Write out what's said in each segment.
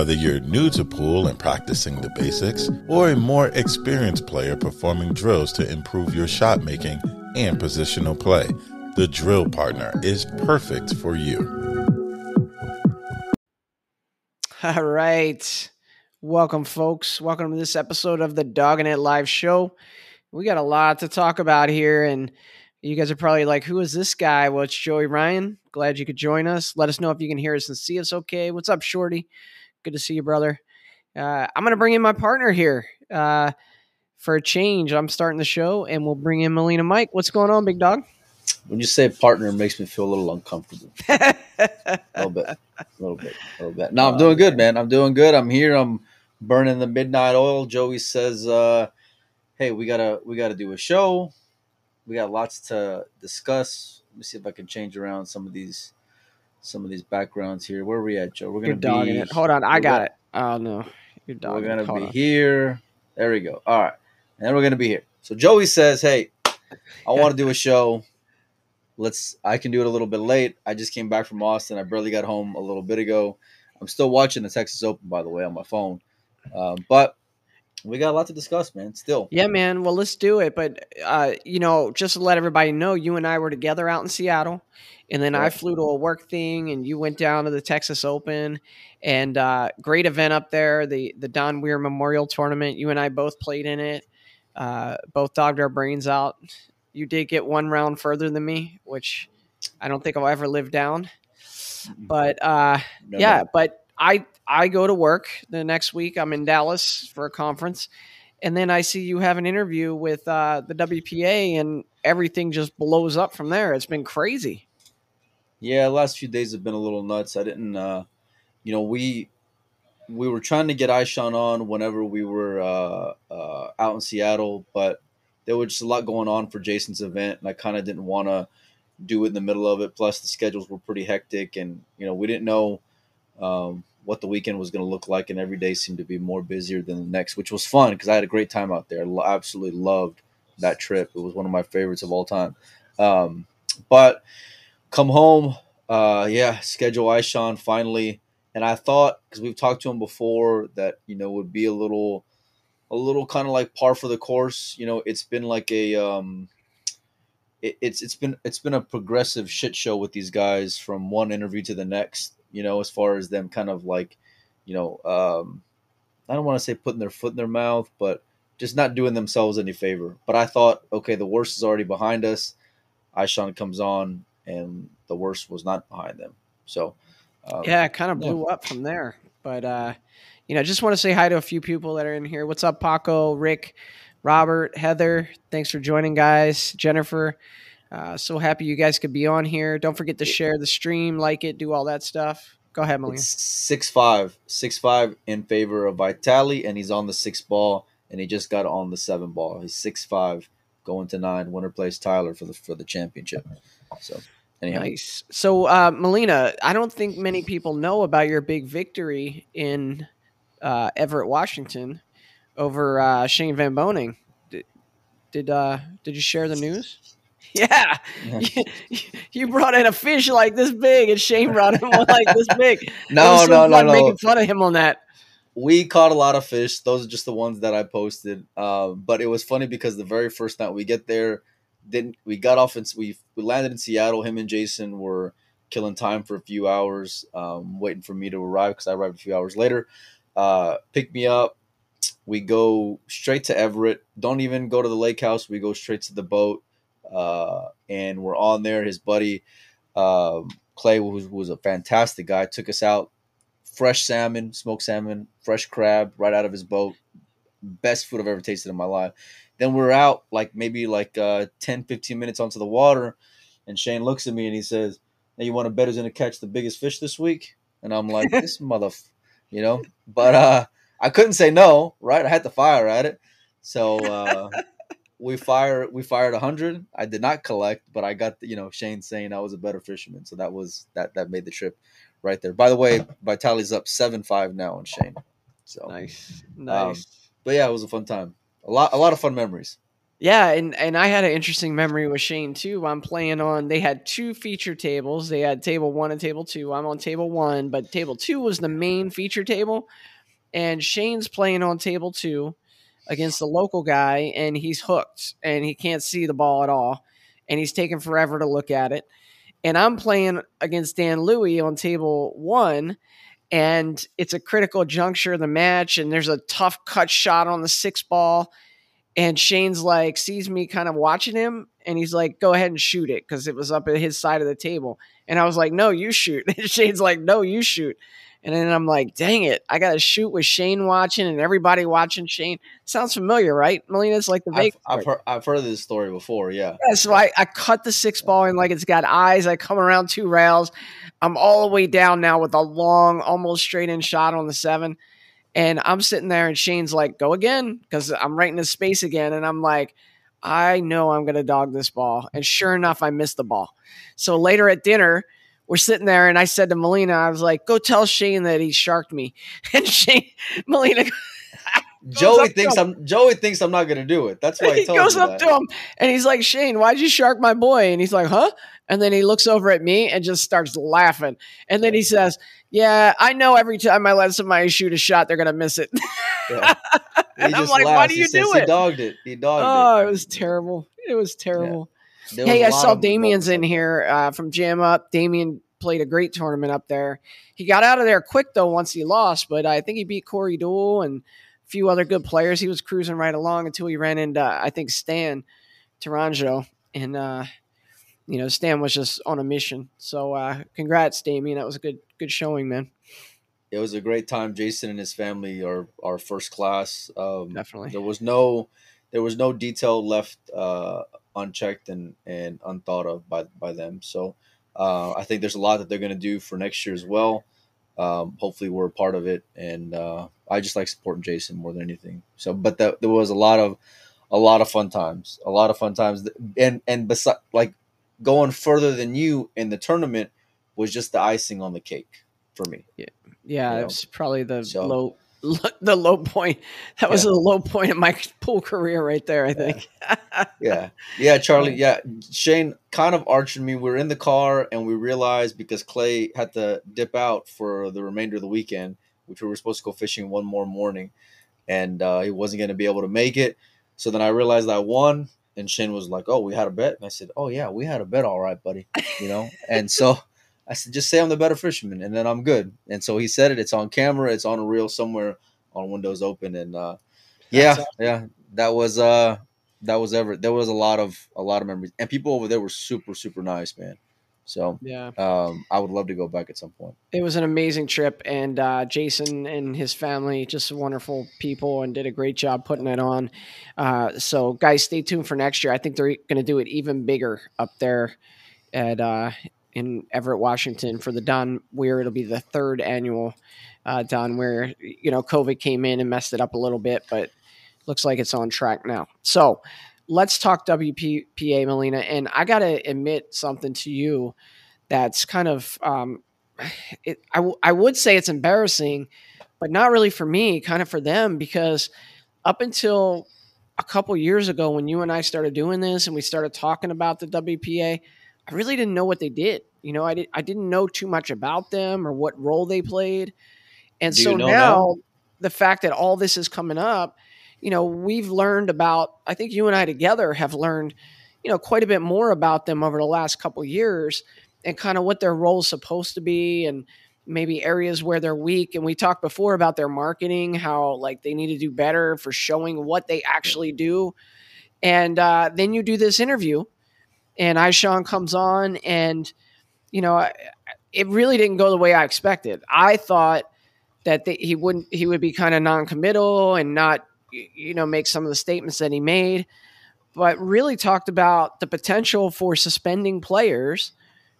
Whether you're new to pool and practicing the basics, or a more experienced player performing drills to improve your shot making and positional play, the Drill Partner is perfect for you. All right. Welcome, folks. Welcome to this episode of the Doggin' It Live Show. We got a lot to talk about here, and you guys are probably like, who is this guy? Well, it's Joey Ryan. Glad you could join us. Let us know if you can hear us and see us okay. What's up, Shorty? Good to see you, brother. Uh, I'm going to bring in my partner here uh, for a change. I'm starting the show, and we'll bring in Molina Mike. What's going on, big dog? When you say partner, it makes me feel a little uncomfortable. a little bit, a little bit, a little bit. No, I'm doing good, man. I'm doing good. I'm here. I'm burning the midnight oil. Joey says, uh, "Hey, we gotta, we gotta do a show. We got lots to discuss. Let me see if I can change around some of these, some of these backgrounds here. Where are we at, Joe? We're You're gonna dogging be. it. Hold on, I got gonna- it. Oh no, you're We're gonna it. Be on. here. There we go. All right, and then we're gonna be here. So Joey says, "Hey, I want to do a show. Let's. I can do it a little bit late. I just came back from Austin. I barely got home a little bit ago. I'm still watching the Texas Open, by the way, on my phone. Um, but we got a lot to discuss, man. Still, Yeah, man. Well, let's do it. But uh, you know, just to let everybody know, you and I were together out in Seattle, and then I flew to a work thing, and you went down to the Texas Open, and uh, great event up there, the the Don Weir Memorial Tournament. You and I both played in it. Uh, both dogged our brains out. You did get one round further than me, which I don't think I'll ever live down. But uh, No, yeah, no. but I I go to work the next week. I'm in Dallas for a conference, and then I see you have an interview with uh, the WPA, and everything just blows up from there. It's been crazy. Yeah, last few days have been a little nuts. I didn't, uh, you know, we we were trying to get Ishan on whenever we were uh, uh, out in Seattle, but there was just a lot going on for Jason's event, and I kind of didn't want to do it in the middle of it. Plus, the schedules were pretty hectic, and you know, we didn't know um, what the weekend was going to look like, and every day seemed to be more busier than the next, which was fun because I had a great time out there. I absolutely loved that trip. It was one of my favorites of all time. Um, but come home, uh, yeah, schedule Ishan finally, and I thought because we've talked to him before that you know would be a little, a little kind of like par for the course. You know, it's been like a, um, it, it's it's been it's been a progressive shit show with these guys from one interview to the next. You know, as far as them kind of like, you know, um, I don't want to say putting their foot in their mouth, but just not doing themselves any favor. But I thought, okay, the worst is already behind us. Ishan comes on, and the worst was not behind them. So, um, Yeah, it kind of yeah. blew up from there. But uh, you know, just want to say hi to a few people that are in here. What's up, Paco, Rick, Robert, Heather? Thanks for joining, guys. Jennifer. Uh, so happy you guys could be on here. Don't forget to share the stream, like it, do all that stuff. Go ahead, Molina. Six five, six five in favor of Vitali, and he's on the six ball, and he just got on the seven ball. He's six five, going to nine. Winner plays Tyler for the for the championship. So, anyhow, Nice. So, uh, Molina, I don't think many people know about your big victory in uh, Everett, Washington, over uh, Shane Van Boening. Did did, uh, did you share the news? Yeah, you, you brought in a fish like this big, and Shane brought in one like this big. No, no, no, no. Making fun of him on that. we caught a lot of fish. Those are just the ones that I posted. Um, but it was funny because the very first night we get there, didn't we got off and we we landed in Seattle. Him and Jason were killing time for a few hours, um, waiting for me to arrive because I arrived a few hours later. Uh, pick me up. We go straight to Everett. Don't even go to the lake house. We go straight to the boat, uh, and we're on there. His buddy um, Clay, who was, who was a fantastic guy, took us out fresh salmon, smoked salmon, fresh crab right out of his boat. Best food I've ever tasted in my life. Then we're out like maybe like uh, 10, 15 minutes onto the water. And Shane looks at me and he says, Hey, you want to bet who's going to catch the biggest fish this week? And I'm like, This mother, you know? But uh, I couldn't say no, right? I had to fire at it. So uh, we fire we fired 100 i did not collect but i got you know shane saying i was a better fisherman so that was that that made the trip right there by the way vitali's up 7-5 now on shane so Nice, Um, nice. but yeah it was a fun time a lot a lot of fun memories Yeah, and, and I had an interesting memory with Shane too. I'm playing on they had two feature tables. They had table one and table two. I'm on table one, but table two was the main feature table. And Shane's playing on table two against the local guy, and he's hooked and he can't see the ball at all. And he's taking forever to look at it. And I'm playing against Dan Louie on table one, and it's a critical juncture of the match, and there's a tough cut shot on the six ball and Shane's like sees me kind of watching him and he's like, go ahead and shoot it because it was up at his side of the table. And I was like, no, you shoot. And Shane's like, no, you shoot. And then I'm like, dang it, I got to shoot with Shane watching and everybody watching Shane. Sounds familiar, right? Molina, it's like the I've, I've, heard, I've heard this story before, yeah. Yeah, so I, I cut the six ball and like it's got eyes. I come around two rails. I'm all the way down now with a long, almost straight in shot on the seven. And I'm sitting there, and Shane's like, "Go again," because I'm right in his space again, and I'm like, "I know I'm gonna dog this ball." And sure enough, I missed the ball. So later at dinner, we're sitting there, and I said to Molina, "I was like, go tell Shane that he sharked me." And Shane, Molina. Joey thinks I'm Joey thinks I'm not gonna do it. That's why he goes up that. to him and he's like, Shane, why'd you shark my boy? And he's like, Huh? And then he looks over at me and just starts laughing. And then he says, Yeah, I know every time I let somebody shoot a shot, they're gonna miss it. Yeah. and I'm like, laughs. Why do you he do it? He dogged it. He dogged oh, it. Oh, it was terrible. It was terrible. Yeah. Hey, I saw Damien's in here uh, from Jam Up. Damien played a great tournament up there. He got out of there quick though once he lost, but I think he beat Corey Deuel and a few other good players. He was cruising right along until he ran into I think Stan Tourangeau and uh, you know, Stan was just on a mission. So uh, congrats, Damien. That was a good good showing, man. It was a great time. Jason and his family are are first class. Um, Definitely. There was no there was no detail left uh, unchecked and, and unthought of by by them. So uh, I think there's a lot that they're going to do for next year as well. Um, hopefully, we're a part of it, and uh, I just like supporting Jason more than anything. So, but that, there was a lot of a lot of fun times, a lot of fun times, and and beside like going further than you in the tournament was just the icing on the cake for me. Yeah, yeah, it was probably the so, low, the low point. That was yeah. a low point of my pool career right there. I think. Yeah. yeah, yeah, Charlie. Yeah, Shane kind of arched me. We were in the car and we realized because Clay had to dip out for the remainder of the weekend, which we were supposed to go fishing one more morning, and uh, he wasn't going to be able to make it. So then I realized I won, and Shane was like, "Oh, we had a bet," and I said, "Oh yeah, we had a bet, all right, buddy." You know, and so I said, "Just say I'm the better fisherman, and then I'm good." And so he said it. It's on camera. It's on a reel somewhere on Windows Open, and uh, yeah, awesome. yeah, that was uh, that was ever. There was a lot of a lot of memories, and people over there were super super nice, man. So yeah, um, I would love to go back at some point. It was an amazing trip, and uh, Jason and his family just wonderful people, and did a great job putting it on. Uh, so guys, stay tuned for next year. I think they're going to do it even bigger up there at uh, in Everett, Washington, for the Don Weir. It'll be the third annual uh, Don Weir. You know, COVID came in and messed it up a little bit, but looks like it's on track now. So let's talk WPA, Molina. And I got to admit something to you that's kind of, um, it, I, w- I would say it's embarrassing, but not really for me, kind of for them, because up until a couple years ago, when you and I started doing this and we started talking about the WPA, I really didn't know what they did. You know, I, did, I didn't know too much about them or what role they played. And Do so now, now the fact that all this is coming up – you know, we've learned about, I think you and I together have learned, you know, quite a bit more about them over the last couple years and kind of what their role is supposed to be and maybe areas where they're weak. And we talked before about their marketing, how like they need to do better for showing what they actually do. And uh, then you do this interview and Ishan comes on and, you know, it really didn't go the way I expected. I thought that they, he wouldn't, he would be kind of non-committal and not you know, make some of the statements that he made, but really talked about the potential for suspending players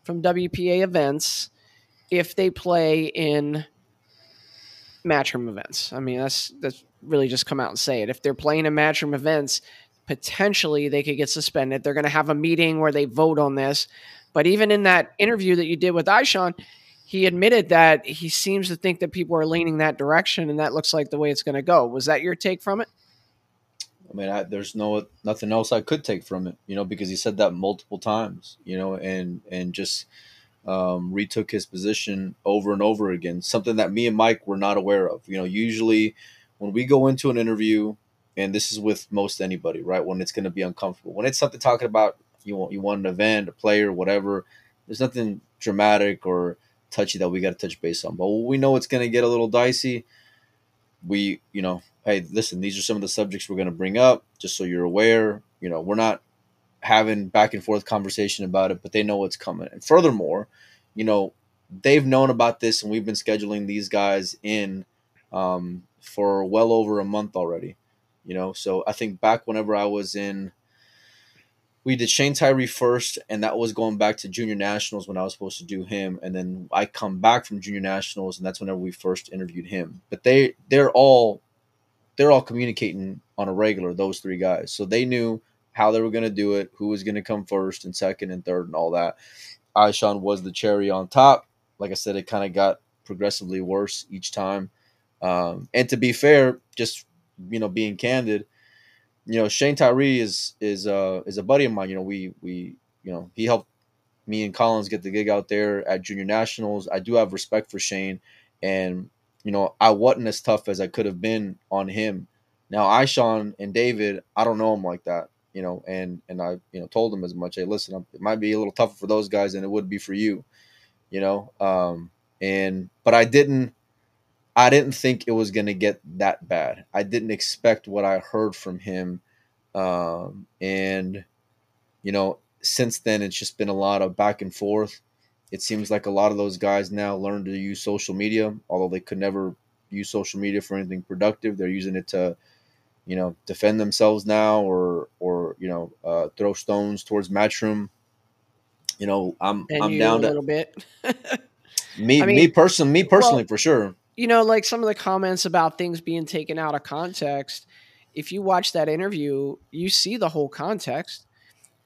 from WPA events if they play in matchroom events. I mean, that's that's really just come out and say it. If they're playing in matchroom events, potentially they could get suspended. They're going to have a meeting where they vote on this. But even in that interview that you did with Ishan, he admitted that he seems to think that people are leaning that direction, and that looks like the way it's going to go. Was that your take from it? I mean, I, there's no nothing else I could take from it, you know, because he said that multiple times, you know, and and just um, retook his position over and over again. Something that me and Mike were not aware of. You know, usually when we go into an interview, and this is with most anybody, right? When it's going to be uncomfortable, when it's something talking about you want you want an event, a player, whatever. There's nothing dramatic or touchy that we got to touch base on. But we know it's going to get a little dicey. We, you know, hey, listen, these are some of the subjects we're going to bring up, just so you're aware. You know, we're not having back and forth conversation about it, but they know what's coming. And furthermore, you know, they've known about this, and we've been scheduling these guys in um, for well over a month already. You know, so I think back whenever I was in we did Shane Tyree first, and that was going back to junior nationals when I was supposed to do him, and then I come back from junior nationals, and that's whenever we first interviewed him. But they they're all they're all communicating on a regular those three guys, so they knew how they were going to do it, who was going to come first and second and third, and all that. Ishan was the cherry on top. Like I said, it kind of got progressively worse each time. Um, and to be fair, just you know, being candid you know, Shane Tyree is is uh is a buddy of mine. You know, we we you know he helped me and Collins get the gig out there at Junior Nationals. I do have respect for Shane, and you know I wasn't as tough as I could have been on him. Now, Ishan and David, I don't know him like that, you know, and and I you know told him as much. Hey, listen, it might be a little tougher for those guys than it would be for you, you know. Um, and but I didn't I didn't think it was going to get that bad. I didn't expect what I heard from him. Um, and, you know, since then, it's just been a lot of back and forth. It seems like a lot of those guys now learn to use social media, although they could never use social media for anything productive. They're using it to, you know, defend themselves now or, or, you know, uh, throw stones towards Matchroom. You know, I'm, And I'm down a to little bit. me, I mean, me personally, me personally well, for sure. You know, like some of the comments about things being taken out of context. If you watch that interview, you see the whole context.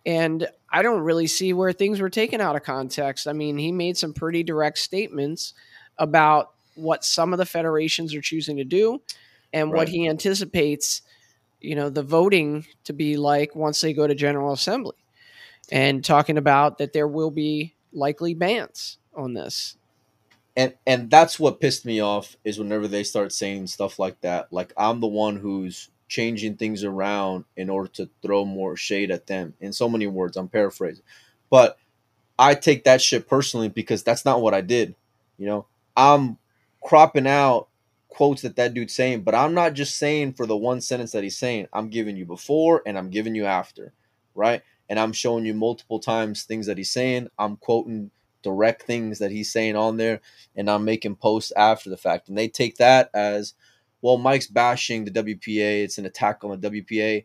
And I don't really see where things were taken out of context. I mean, he made some pretty direct statements about what some of the federations are choosing to do and what he anticipates, you know, the voting to be like once they go to General Assembly. And talking about that there will be likely bans on this. And and that's what pissed me off is whenever they start saying stuff like that. Like i'm the one who's changing things around in order to throw more shade at them. In so many words i'm paraphrasing. But i take that shit personally because that's not what i did you know? I'm cropping out quotes that that dude's saying but i'm not just saying for the one sentence that he's saying. I'm giving you before and i'm giving you after right? And i'm showing you multiple times things that he's saying. I'm quoting direct things that he's saying on there and I'm making posts after the fact. And they take that as, well, Mike's bashing the WPA. It's an attack on the WPA.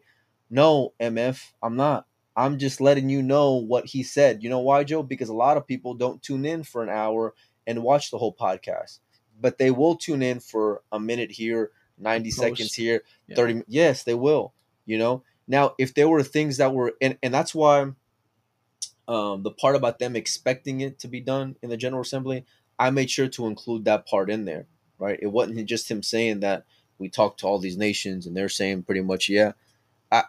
No, MF, I'm not. I'm just letting you know what he said. You know why, Joe? Because a lot of people don't tune in for an hour and watch the whole podcast, but they will tune in for a minute here, 90 Post. seconds here, Yeah. 30. Yes, they will. You know, now if there were things that were, and, and that's why um, the part about them expecting it to be done in the General Assembly, I made sure to include that part in there, right? It wasn't just him saying that we talked to all these nations and they're saying pretty much, yeah. I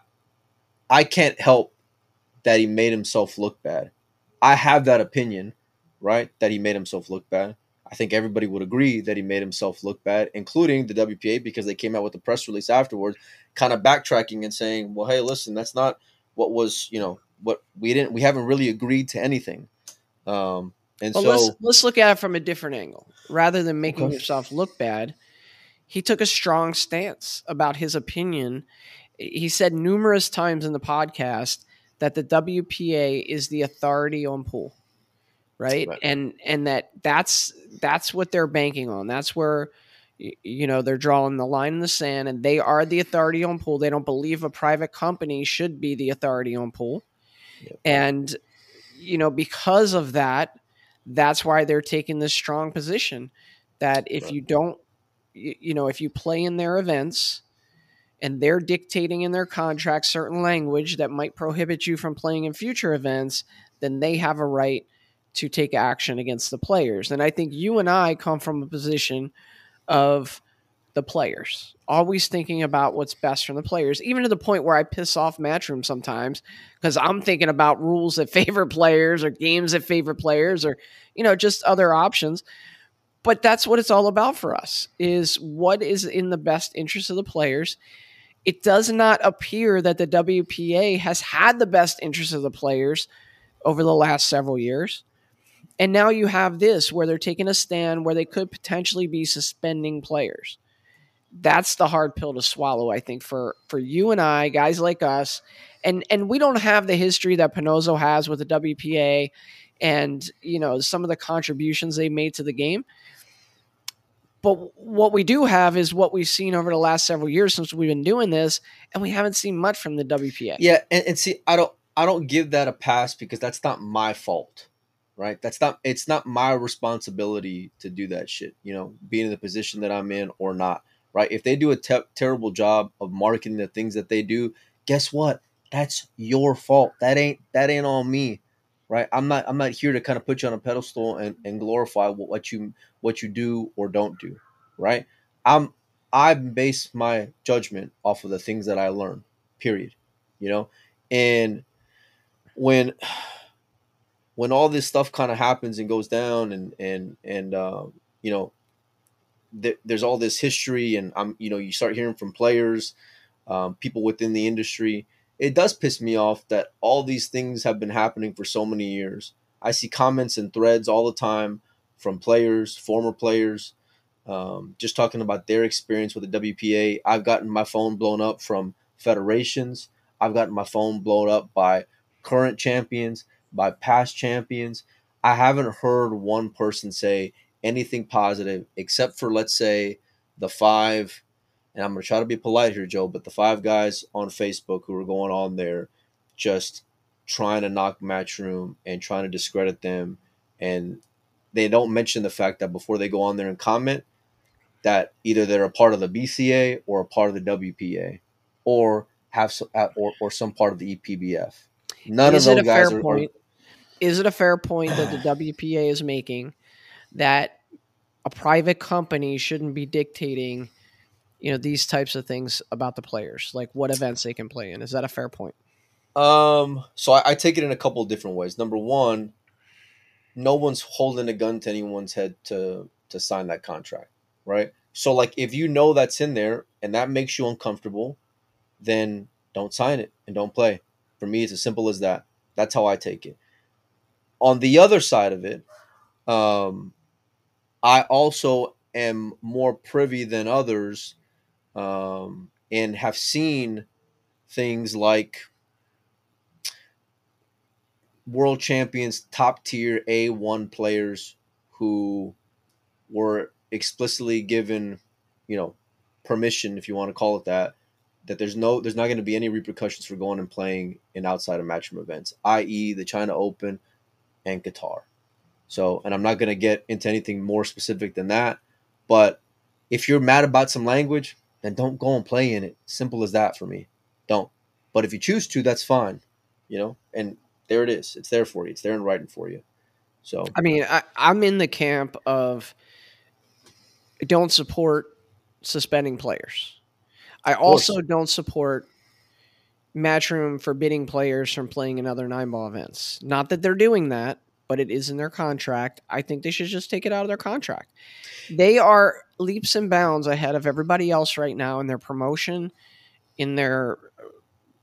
I can't help that he made himself look bad. I have that opinion, right? That he made himself look bad. I think everybody would agree that he made himself look bad, including the WPA, because they came out with a press release afterwards, kind of backtracking and saying, "Well, hey, listen, that's not what was, you know, what we didn't, we haven't really agreed to anything." Um, and Well, so, let's let's look at it from a different angle. Rather than making Okay. yourself look bad, he took a strong stance about his opinion. He said numerous times in the podcast that the WPA is the authority on pool, right? Right. And and that that's that's what they're banking on. That's where you know they're drawing the line in the sand, and they are the authority on pool. They don't believe a private company should be the authority on pool, Yep. and you know because of that that's why they're taking this strong position that if Right. you don't you know if you play in their events and they're dictating in their contract certain language that might prohibit you from playing in future events then they have a right to take action against the players and i think you and i come from a position of the players, always thinking about what's best for the players, even to the point where I piss off Matchroom sometimes because I'm thinking about rules that favor players or games that favor players or, you know, just other options. But that's what it's all about for us is what is in the best interest of the players. It does not appear that the WPA has had the best interest of the players over the last several years. And now you have this where they're taking a stand where they could potentially be suspending players that's the hard pill to swallow, I think, for for you and I, guys like us. And and we don't have the history that Panozzo has with the WPA and you know some of the contributions they made to the game. But what we do have is what we've seen over the last several years since we've been doing this, and we haven't seen much from the WPA. Yeah, and, and see, I don't I don't give that a pass because that's not my fault. Right? That's not it's not my responsibility to do that shit, you know, being in the position that I'm in or not right? If they do a te- terrible job of marketing the things that they do, guess what? That's your fault. That ain't that ain't on me, right? I'm not I'm not here to kind of put you on a pedestal and, and glorify what you what you do or don't do, right? I'm I base my judgment off of the things that I learn, period. You know, and when when all this stuff kind of happens and goes down and and and um, you know th- there's all this history, and I'm you know you start hearing from players, um, people within the industry. It does piss me off that all these things have been happening for so many years. I see comments and threads all the time from players, former players, um, just talking about their experience with the WPA. I've gotten my phone blown up from federations. I've gotten my phone blown up by current champions, by past champions. I haven't heard one person say, anything positive except for let's say the five and I'm going to try to be polite here, Joe, but the five guys on Facebook who are going on there just trying to knock Matchroom and trying to discredit them. And they don't mention the fact that before they go on there and comment, that either they're a part of the BCA or a part of the WPA or have some, uh, or, or some part of the EPBF. None is of those guys are, are. Is it a fair point that the WPA is making that a private company shouldn't be dictating you know these types of things about the players like what events they can play in. Is that a fair point? Um so i, I take it in a couple different ways. Number one no one's holding a gun to anyone's head to to sign that contract right? So like if you know that's in there and that makes you uncomfortable then don't sign it and don't play. For me it's as simple as that. That's how i take it. On the other side of it um I also am more privy than others um, and have seen things like world champions, top tier A1 players who were explicitly given, you know, permission, if you want to call it that, that there's no, there's not going to be any repercussions for going and playing in outside of matchroom events, i.e., the China Open and Qatar. So, and I'm not going to get into anything more specific than that. But if you're mad about some language, then don't go and play in it. Simple as that for me. Don't. But if you choose to, that's fine. You know, and there it is. It's there for you. It's there in writing for you. So, I mean, I, I'm in the camp of don't support suspending players. I also don't support Matchroom forbidding players from playing in other nine ball events. Not that they're doing that, but it is in their contract. I think they should just take it out of their contract. They are leaps and bounds ahead of everybody else right now in their promotion, in their uh,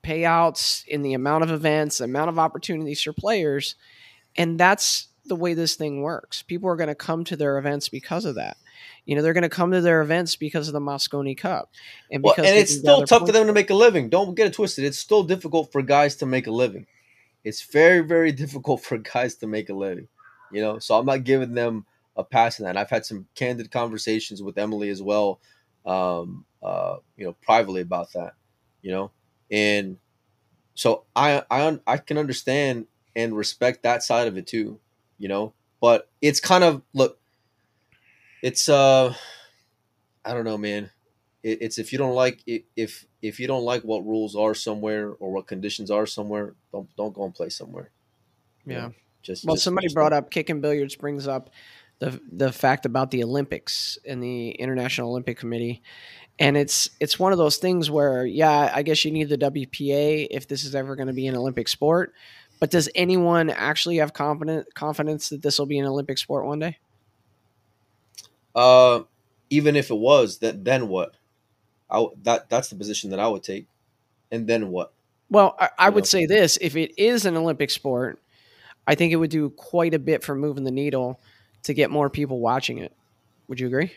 payouts, in the amount of events, the amount of opportunities for players. And that's the way this thing works. People are going to come to their events because of that. You know, they're going to come to their events because of the Mosconi Cup, and because well, and it's still tough for them to make a living. Don't get it twisted. It's still difficult for guys to make a living it's very very difficult for guys to make a living you know? So i'm not giving them a pass in that. And i've had some candid conversations with emily as well um, uh, you know privately about that you know? And so i i i can understand and respect that side of it too you know? But it's kind of look it's uh i don't know man it, it's if you don't like it, if if you don't like what rules are somewhere or what conditions are somewhere, don't don't go and play somewhere. Yeah. You know, just well, just, somebody just brought up kicking billiards brings up the the fact about the Olympics and the International Olympic Committee, and it's it's one of those things where yeah, I guess you need the WPA if this is ever going to be an Olympic sport, but does anyone actually have confident confidence that this will be an Olympic sport one day? Uh, even if it was, that then what? I that that's the position that I would take, and then what? Well, I, I would know? say this: if it is an Olympic sport, I think it would do quite a bit for moving the needle to get more people watching it. Would you agree?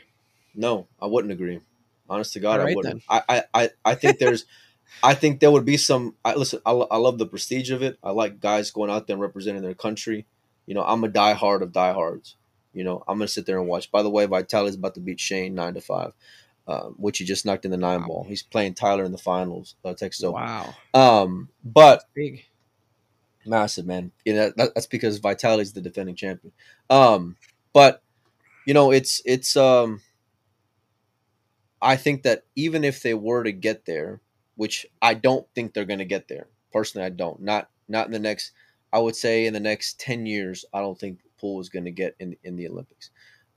No, I wouldn't agree. Honest to God, right, I wouldn't. I, I, I think there's, I think there would be some. I listen. I, I love the prestige of it. I like guys going out there and representing their country. You know, I'm a diehard of diehards. You know, I'm gonna sit there and watch. By the way, Vitali's about to beat Shane nine to five, um, which he just knocked in the nine wow. ball. He's playing Tyler in the finals. Uh, Texas. Open. Wow. Um, but big, massive man. You know, that, that's because Vitali's the defending champion. Um, but you know, it's it's um. I think that even if they were to get there, which I don't think they're going to get there. Personally, I don't. Not not in the next. I would say in the next ten years, I don't think pool is going to get in in the Olympics.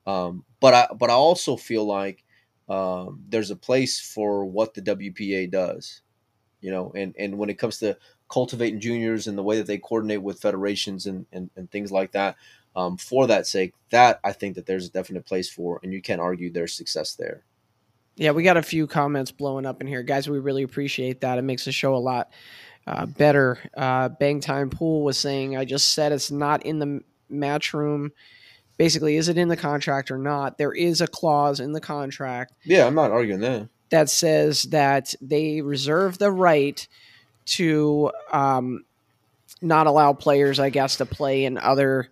Um, but I but I also feel like um, there's a place for what the WPA does, you know, and and when it comes to cultivating juniors and the way that they coordinate with federations and and, and things like that. Um, for that sake, that I think that there's a definite place for, and you can't argue there's success there. Yeah, we got a few comments blowing up in here, guys. We really appreciate that. It makes the show a lot uh, better. Uh, Bang Time Pool was saying, I just said it's not in the Matchroom basically is it in the contract or not? There is a clause in the contract yeah i'm not arguing that. that says that they reserve the right to um, not allow players i guess to play in other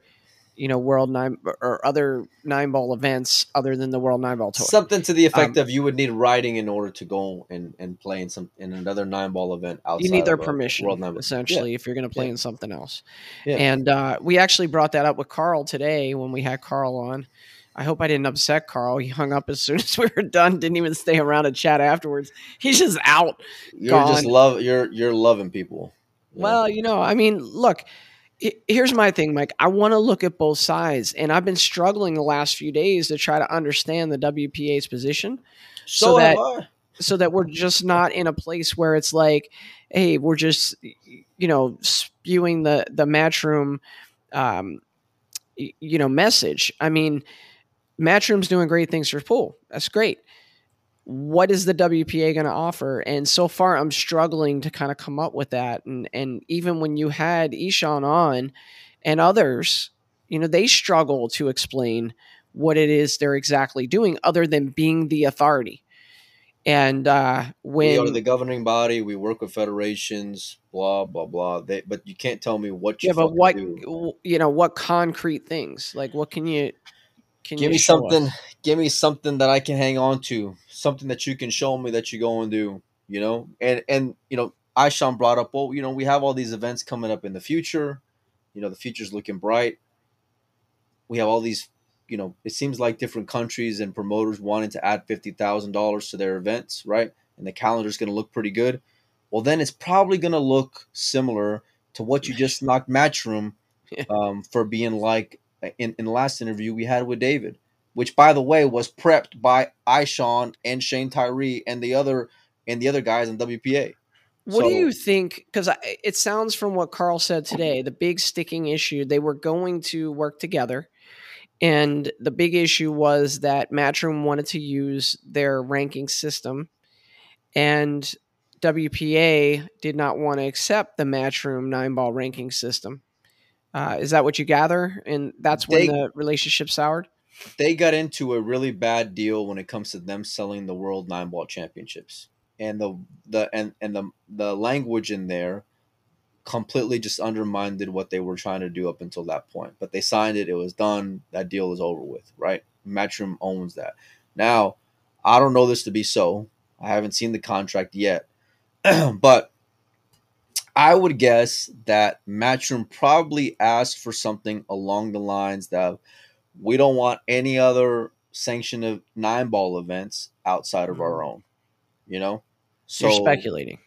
you know world nine or other nine ball events other than the world nine ball tour something to the effect um, of you would need writing in order to go and, and play in some in another nine ball event outside you need their permission world nine essentially yeah. if you're going to play yeah. in something else yeah. and uh, we actually brought that up with karl today when we had karl on I hope I didn't upset Karl. He hung up as soon as we were done. Didn't even stay around to chat afterwards. He's just out. You're gone. just love. You're you're loving people. Well, you know, I mean, look, here's my thing, Mike. I want to look at both sides, and I've been struggling the last few days to try to understand the WPA's position, so, so that so that we're just not in a place where it's like, hey, we're just you know spewing the the matchroom, um, you know, message. I mean, matchroom's doing great things for pool. That's great what is the WPA going to offer? And so far, I'm struggling to kind of come up with that. And and even when you had Ishan on and others, you know, they struggle to explain what it is they're exactly doing, other than being the authority. And uh, when we are the governing body, we work with federations, blah blah blah. They, but you can't tell me what you. Yeah, but what do. you know? What concrete things? Like, what can you? Can give me something. Us? Give me something that I can hang on to. Something that you can show me that you go and do. You know, and and you know, Ishan brought up. Well, you know, we have all these events coming up in the future. You know, the future's looking bright. We have all these. You know, it seems like different countries and promoters wanting to add fifty thousand dollars to their events, right? And the calendar's going to look pretty good. Well, then it's probably going to look similar to what you just knocked Matchroom um, for being like in, in the last interview we had with David, which by the way was prepped by Ishan and Shane Tyree and the other and the other guys in WPA. What so, do you think? Because it sounds from what Karl said today, the big sticking issue they were going to work together, and the big issue was that Matchroom wanted to use their ranking system, and WPA did not want to accept the Matchroom nine ball ranking system. Uh, is that what you gather? And that's when they, the relationship soured? They got into a really bad deal when it comes to them selling the world nine ball championships. And the the and, and the the language in there completely just undermined what they were trying to do up until that point. But they signed it, it was done, that deal is over with, right? Matchroom owns that. Now, I don't know this to be so. I haven't seen the contract yet. but I would guess that Matchroom probably asked for something along the lines that we don't want any other sanction of nine ball events outside of our mm. own. You know, so You're speculating.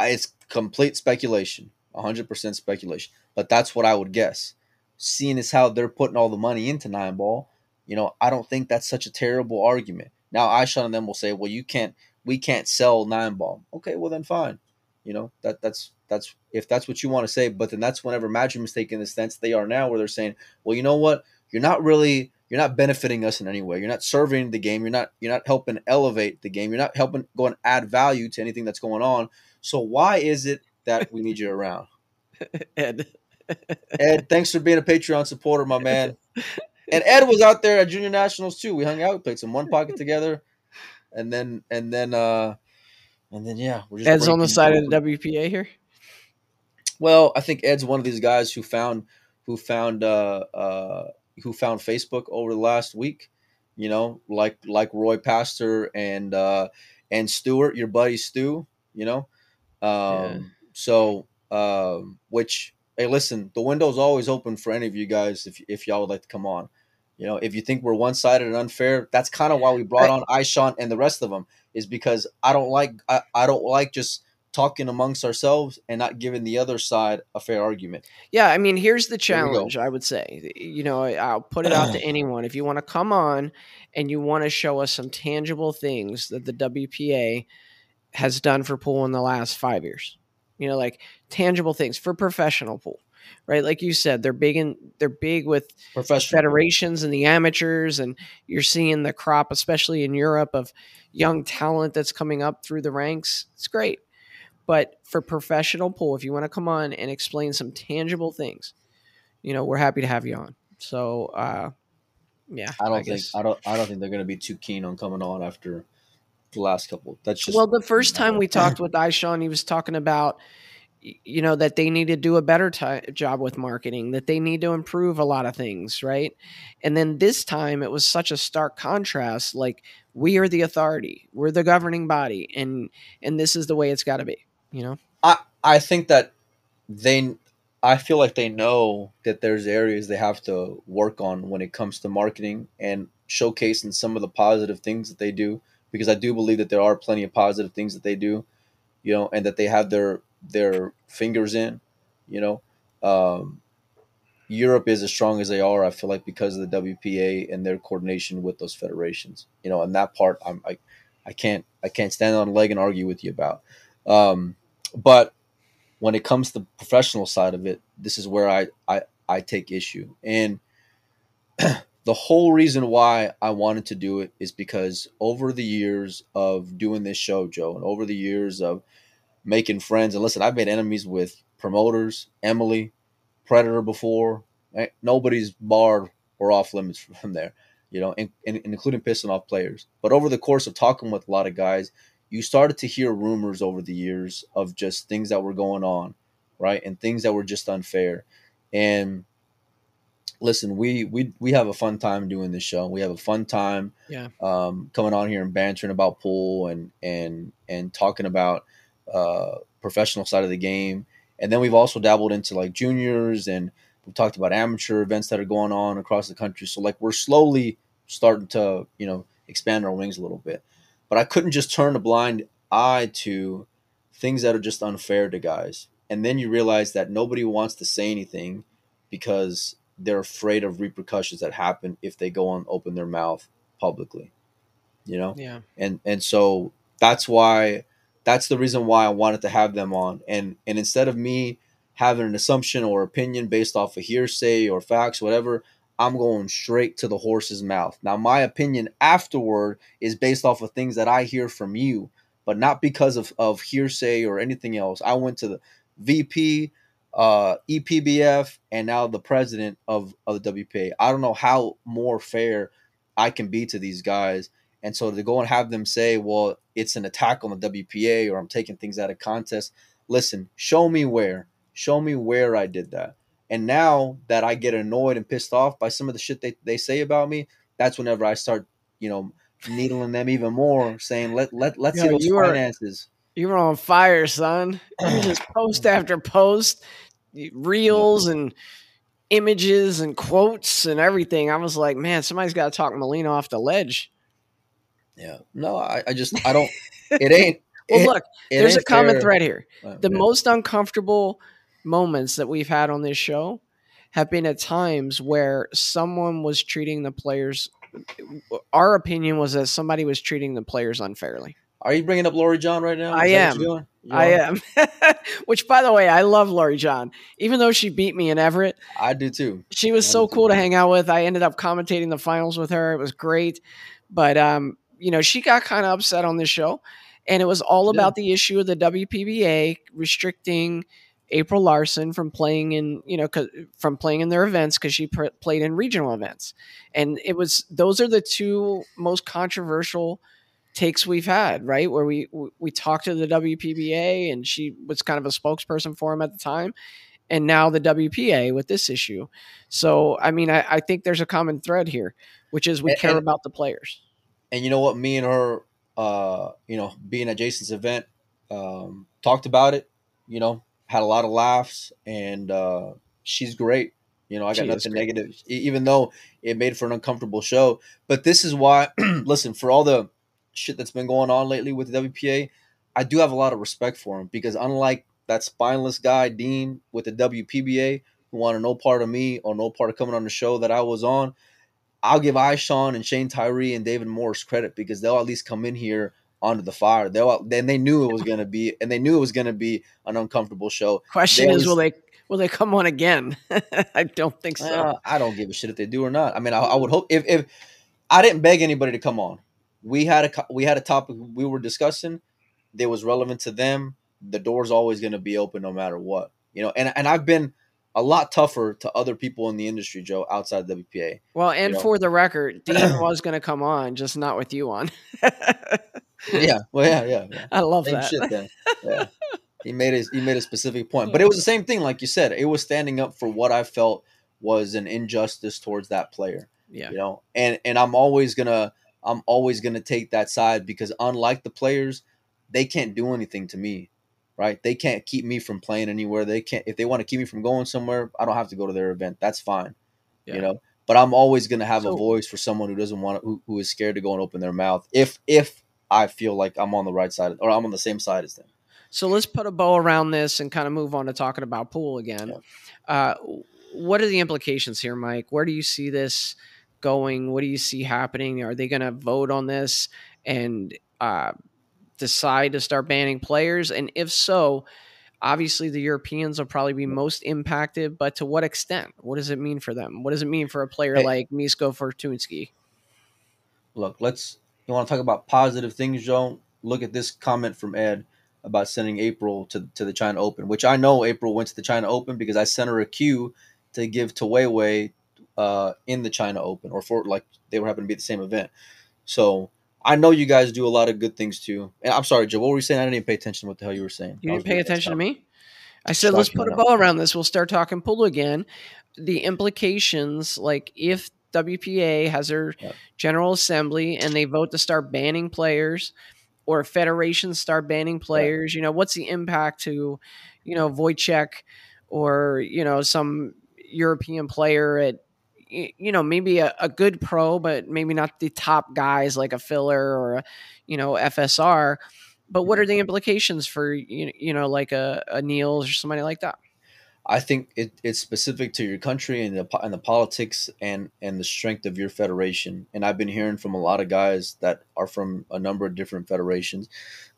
It's complete speculation, hundred percent speculation. But that's what I would guess. Seeing as how they're putting all the money into nine ball, You know, I don't think that's such a terrible argument. Now, Ishan and them will say, well, you can't, we can't sell nine ball. Okay, well then fine. You know, that that's that's if that's what you want to say, but then that's whenever Magic mistake in the sense they are now where they're saying, well, you know what? You're not really you're not benefiting us in any way. You're not serving the game. You're not you're not helping elevate the game. You're not helping go and add value to anything that's going on. So why is it that we need you around? Ed. Ed, thanks for being a Patreon supporter, my man. And Ed was out there at Junior Nationals too. We hung out, we played some one pocket together, and then and then uh and then yeah, we're just Ed's on the side of the WPA here. Well, I think Ed's one of these guys who found who found uh uh who found Facebook over the last week. You know, like like Roy Pastor and uh and Stewart, your buddy Stu. You know, um, yeah. so um, which hey, listen, the window's always open for any of you guys if if y'all would like to come on. You know, if you think we're one sided and unfair, that's kind of why we brought on Ishan and the rest of them is because I don't like I, I don't like just talking amongst ourselves and not giving the other side a fair argument. Yeah, I mean, here's the challenge. I would say, you know, I'll put it out to anyone. If you want to come on and you want to show us some tangible things that the WPA has done for pool in the last five years, you know, like tangible things for professional pool right? Like you said, they're big in they're big with federations and the amateurs, and you're seeing the crop, especially in Europe, of young talent that's coming up through the ranks. It's great. But for professional pool, if you want to come on and explain some tangible things, you know, we're happy to have you on. So uh yeah. I don't I think. I don't I don't think they're gonna be too keen on coming on after the last couple. That's just well the first time we talked with Ishan, he was talking about you know that they need to do a better t- job with marketing that they need to improve a lot of things right and then this time it was such a stark contrast like we are the authority we're the governing body and and this is the way it's got to be you know i i think that they i feel like they know that there's areas they have to work on when it comes to marketing and showcasing some of the positive things that they do because i do believe that there are plenty of positive things that they do you know and that they have their their fingers in. You know, um, Europe is as strong as they are. I feel like because of the WPA and their coordination with those federations. You know, and that part I'm, I, I can't I can't stand on a leg and argue with you about. Um, but when it comes to the professional side of it, this is where I I, I take issue and. the whole reason why I wanted to do it is because over the years of doing this show, Joe, and over the years of making friends. And listen, I've made enemies with promoters, Emily, Predator before. Right? Nobody's barred or off limits from there, you know, and, and, including pissing off players. But over the course of talking with a lot of guys, you started to hear rumors over the years of just things that were going on, right? And things that were just unfair. And listen, we we we have a fun time doing this show. We have a fun time, yeah, um, coming on here and bantering about pool and and and talking about uh, professional side of the game. And then we've also dabbled into like juniors and we've talked about amateur events that are going on across the country. So like we're slowly starting to, you know, expand our wings a little bit. But I couldn't just turn a blind eye to things that are just unfair to guys. And then you realize that nobody wants to say anything because they're afraid of repercussions that happen if they go and open their mouth publicly. You know? Yeah. And and so that's why that's the reason why I wanted to have them on. And and instead of me having an assumption or opinion based off of hearsay or facts, whatever, I'm going straight to the horse's mouth. Now, my opinion afterward is based off of things that I hear from you, but not because of, of hearsay or anything else. I went to the VP, uh, EPBF, and now the president of, of the WPA. I don't know how more fair I can be to these guys and so to go and have them say, well, it's an attack on the WPA or I'm taking things out of context. Listen, show me where. Show me where I did that. And now that I get annoyed and pissed off by some of the shit they, they say about me, that's whenever I start, you know, needling them even more, saying, let, let, let's Yo, see those you finances. Were, you were on fire, son. Just post after post, reels and images and quotes and everything. I was like, man, somebody's got to talk Molina off the ledge. Yeah. No, I, I just I don't. It ain't. well, it, look, it there's a common fair. thread here. Uh, the yeah. most uncomfortable moments that we've had on this show have been at times where someone was treating the players our opinion was that somebody was treating the players unfairly. Are you bringing up Lori John right now? I am. You I am. Which, by the way, I love Lori John. Even though she beat me in Everett, I do too. She was I so cool too. to hang out with. I ended up commentating the finals with her. It was great, but um, you know, she got kind of upset on this show, and it was all about the issue of the WPBA restricting April Larson from playing in you know from playing in their events because she pr- played in regional events, and it was those are the two most controversial takes we've had, right? Where we we talked to the WPBA and she was kind of a spokesperson for him at the time, and now the WPA with this issue. So I mean, I, I think there's a common thread here, which is we and, care and, about the players. And you know what? Me and her, uh, you know, being at Jason's event, um, talked about it. You know, had a lot of laughs, and uh, she's great. You know, I got she nothing negative, even though it made for an uncomfortable show. But this is why, listen, for all the shit that's been going on lately with the WPA, I do have a lot of respect for him because unlike that spineless guy Dean with the WPBA who wanted no part of me or no part of coming on the show that I was on, I'll give Ishan and Shane Tyree and David Morris credit because they'll at least come in here onto the fire. They'll then they knew it was gonna be and they knew it was gonna be an uncomfortable show. Question is, will they will they come on again? I don't think so. Uh, I don't give a shit if they do or not. I mean, I, I would hope if if I didn't beg anybody to come on we had a we had a topic we were discussing that was relevant to them. The door's always going to be open no matter what, you know. And and I've been a lot tougher to other people in the industry, Joe, outside of WPA. Well, and you know? for the record, Dean was going to come on, just not with you on. yeah, well, yeah, yeah, yeah. I love same that. Shit then. Yeah. he made a he made a specific point, but it was the same thing, like you said. It was standing up for what I felt was an injustice towards that player. Yeah, you know, and and I'm always gonna I'm always going to take that side because unlike the players, they can't do anything to me, right? They can't keep me from playing anywhere. They can't if they want to keep me from going somewhere, I don't have to go to their event. That's fine. Yeah. You know, but I'm always going to have so, a voice for someone who doesn't want to, who, who is scared to go and open their mouth if if I feel like I'm on the right side or I'm on the same side as them. So let's put a bow around this and kind of move on to talking about pool again. Yeah. Uh, what are the implications here, Mike? Where do you see this going? What do you see happening? Are they going to vote on this and uh, decide to start banning players? And if so, obviously the Europeans will probably be most impacted, but to what extent? What does it mean for them? What does it mean for a player hey, like Mieszko Fortuński? Look, let's. You want to talk about positive things, Joe? Look at this comment from Ed about sending April to, to the China Open, which I know April went to the China Open because I sent her a cue to give to Weiwei uh, in the China Open or for like they were happening to be at the same event. So I know you guys do a lot of good things too. And I'm sorry, Joe, what were you saying? I didn't even pay attention to what the hell you were saying. You didn't pay attention to me? I said, let's put a bow around this. We'll start talking pool again. The implications, like if WPA has their yep. General Assembly and they vote to start banning players, or federations start banning players, you know, what's the impact to, you know, Wojciech or, you know, some European player at you know maybe a, a, good pro but maybe not the top guys like a filler or a, you know fsr but what are the implications for you, you know like a, a niels or somebody like that i think it, it's specific to your country and the, and the politics and and the strength of your federation and i've been hearing from a lot of guys that are from a number of different federations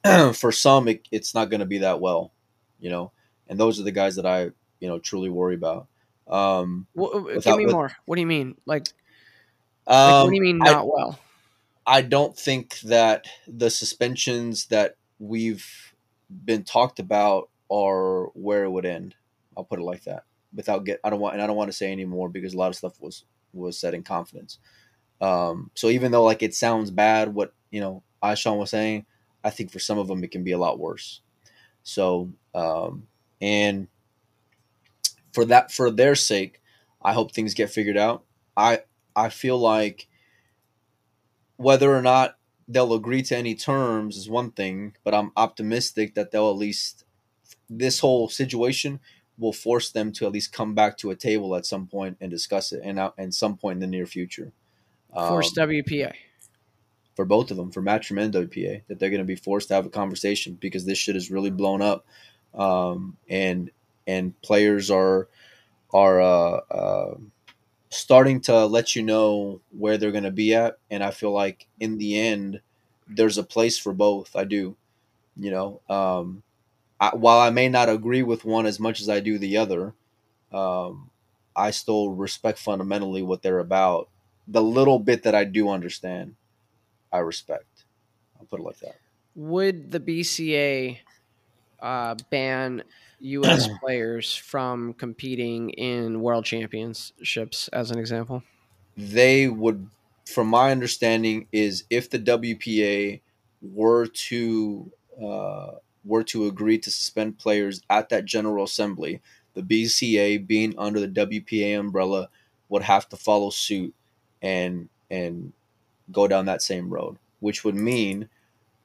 for some it, it's not going to be that well you know and those are the guys that i you know truly worry about um, well, uh, give me with, more. What do you mean? Like, um, like, what do you mean not I, well? I don't think that the suspensions that we've been talked about are where it would end. I'll put it like that. Without get, I don't want, and I don't want to say anymore because a lot of stuff was was said in confidence. Um, so even though like it sounds bad, what you know, Ishan was saying, I think for some of them it can be a lot worse. So, um, and for that for their sake, I hope things get figured out. I I feel like whether or not they'll agree to any terms is one thing, but I'm optimistic that they'll at least this whole situation will force them to at least come back to a table at some point and discuss it and out and some point in the near future. Force um, WPA for both of them, for Matchroom and WPA, that they're going to be forced to have a conversation because this shit is really blown up, um, and and players are are uh, uh, starting to let you know where they're going to be at. And I feel like in the end, there's a place for both. I do, you know, um, I, while I may not agree with one as much as I do the other, um, I still respect fundamentally what they're about. The little bit that I do understand, I respect. I'll put it like that. Would the BCA uh, ban U.S. players from competing in world championships, as an example? They would, from my understanding, is if the WPA were to uh, were to agree to suspend players at that General Assembly, the BCA, being under the WPA umbrella, would have to follow suit and and go down that same road, which would mean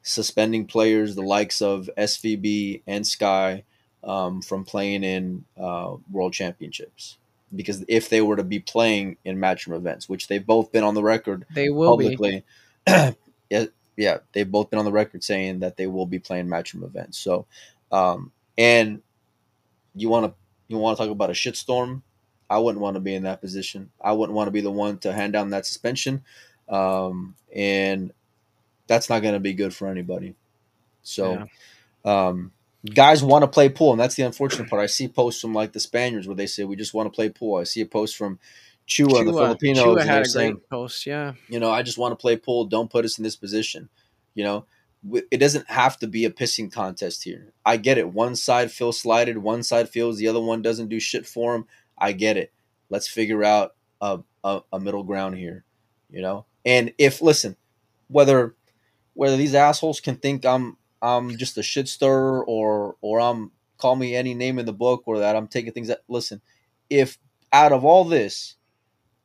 suspending players the likes of SVB and Sky um, from playing in uh, World Championships. Because if they were to be playing in matchroom events, which they've both been on the record, they will publicly, yeah, they've both been on the record saying that they will be playing matchroom events. So, um, and you want to you want to talk about a shitstorm? I wouldn't want to be in that position. I wouldn't want to be the one to hand down that suspension, um, and that's not going to be good for anybody. So, yeah. um, guys want to play pool, and that's the unfortunate part. I see posts from like the Spaniards where they say we just want to play pool. I see a post from Chua, Chua the Filipinos. Chua had a saying, great post, yeah. You know, I just want to play pool. Don't put us in this position. You know, it doesn't have to be a pissing contest here. I get it. One side feels slighted, one side feels the other one doesn't do shit for him. I get it. Let's figure out a, a, a middle ground here. You know, and if listen, whether whether these assholes can think I'm I'm just a shit stirrer or or I'm call me any name in the book or that I'm taking things that listen, if out of all this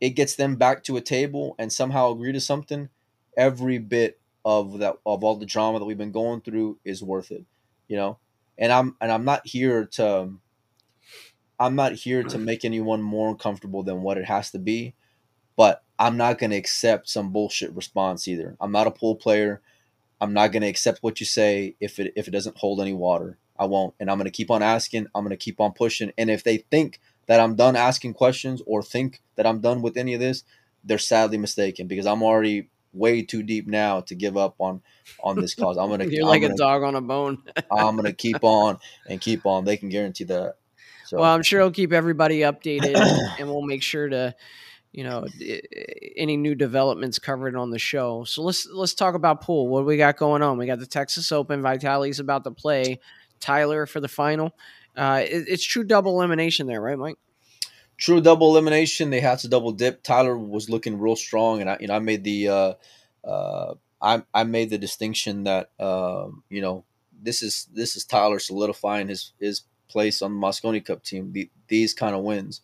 it gets them back to a table and somehow agree to something, every bit of that of all the drama that we've been going through is worth it. You know? And I'm and I'm not here to I'm not here to make anyone more uncomfortable than what it has to be, but I'm not going to accept some bullshit response either. I'm not a pool player. I'm not going to accept what you say if it if it doesn't hold any water. I won't, and I'm going to keep on asking. I'm going to keep on pushing. And if they think that I'm done asking questions or think that I'm done with any of this, they're sadly mistaken because I'm already way too deep now to give up on on this cause. I'm gonna. You're I'm like gonna, a dog on a bone. I'm gonna keep on and keep on. They can guarantee that. So. Well, I'm sure I'll keep everybody updated, and we'll make sure to you know eh, any new developments covered on the show. So let's let's talk about pool. What do we got going on? We got the Texas Open. Vitali's about to play Tyler for the final. Uh, it, it's true double elimination there, right, Mike? True double elimination. They had to double dip. Tyler was looking real strong, and I you know I made the uh, uh, I I made the distinction that um, you know this is this is Tyler solidifying his his place on the Mosconi Cup team. The, these kind of wins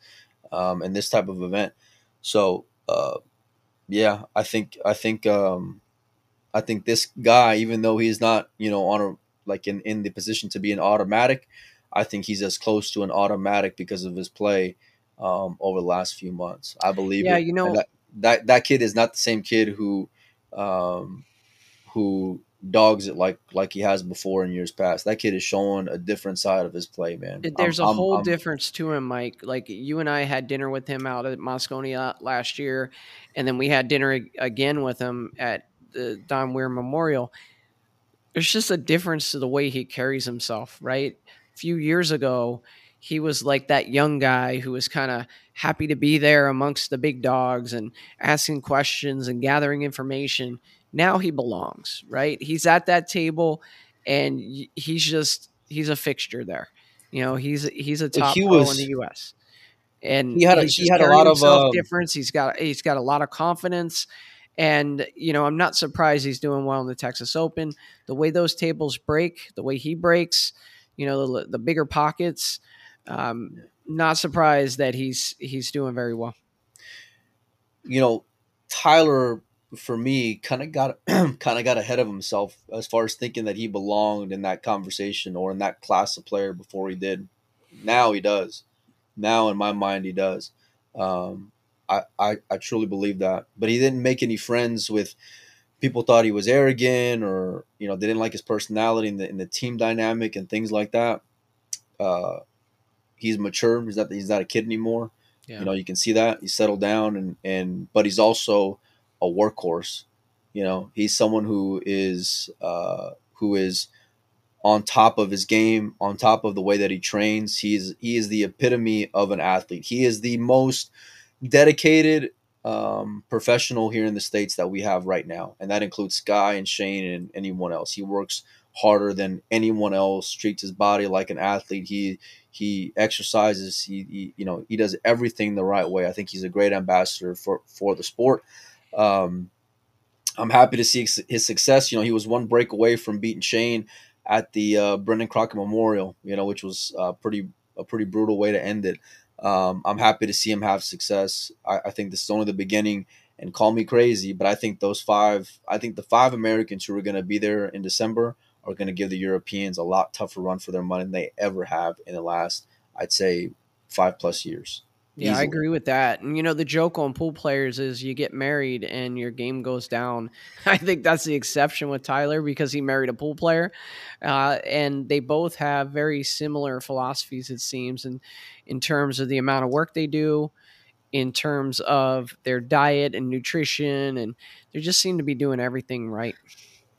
um, and this type of event. So uh, yeah, I think I think um, I think this guy, even though he's not you know on a like in in the position to be an automatic, I think he's as close to an automatic because of his play um, over the last few months. I believe. Yeah, it. you know that, that that kid is not the same kid who um, who dogs it like like he has before in years past. That kid is showing a different side of his play, man. There's I'm, a whole I'm, difference to him, Mike. Like you and I had dinner with him out at Mosconi last year, and then we had dinner again with him at the Don Weir Memorial. There's just a difference to the way he carries himself, right? A few years ago, he was like that young guy who was kind of happy to be there amongst the big dogs and asking questions and gathering information now he belongs, right? He's at that table and he's just he's a fixture there. You know, he's he's a top he was, in the US. And he had a, he had a lot of uh, difference. He's got he's got a lot of confidence. And you know, I'm not surprised he's doing well in the Texas Open. The way those tables break, the way he breaks, you know, the, the bigger pockets. Um, not surprised that he's he's doing very well. You know, Tyler for me kind of got kind of got ahead of himself as far as thinking that he belonged in that conversation or in that class of player before he did. Now he does. Now in my mind he does. Um, I, I I truly believe that. But he didn't make any friends with people thought he was arrogant or you know they didn't like his personality and the, in the team dynamic and things like that. Uh, he's mature. He's not he's not a kid anymore. Yeah. You know, you can see that he's settled down, and and but he's also a workhorse. You know, he's someone who is uh, who is on top of his game, on top of the way that he trains. He's he is the epitome of an athlete. He is the most dedicated um, professional here in the states that we have right now, and that includes Sky and Shane and anyone else. He works harder than anyone else. Treats his body like an athlete. He he exercises. He, he you know he does everything the right way. I think he's a great ambassador for for the sport. Um, I'm happy to see his success. You know, he was one break away from beating Shane at the uh, Brendan Crockett Memorial. You know, which was uh, pretty a pretty brutal way to end it. Um, I'm happy to see him have success. I, I, think this is only the beginning. And call me crazy, but I think those five, I think the five Americans who are going to be there in December are going to give the Europeans a lot tougher run for their money than they ever have in the last, I'd say, five plus years. Yeah, Easily. I agree with that. And you know, the joke on pool players is you get married and your game goes down. I think that's the exception with Tyler because he married a pool player, uh, and they both have very similar philosophies. It seems, and in terms of the amount of work they do, in terms of their diet and nutrition, and they just seem to be doing everything right.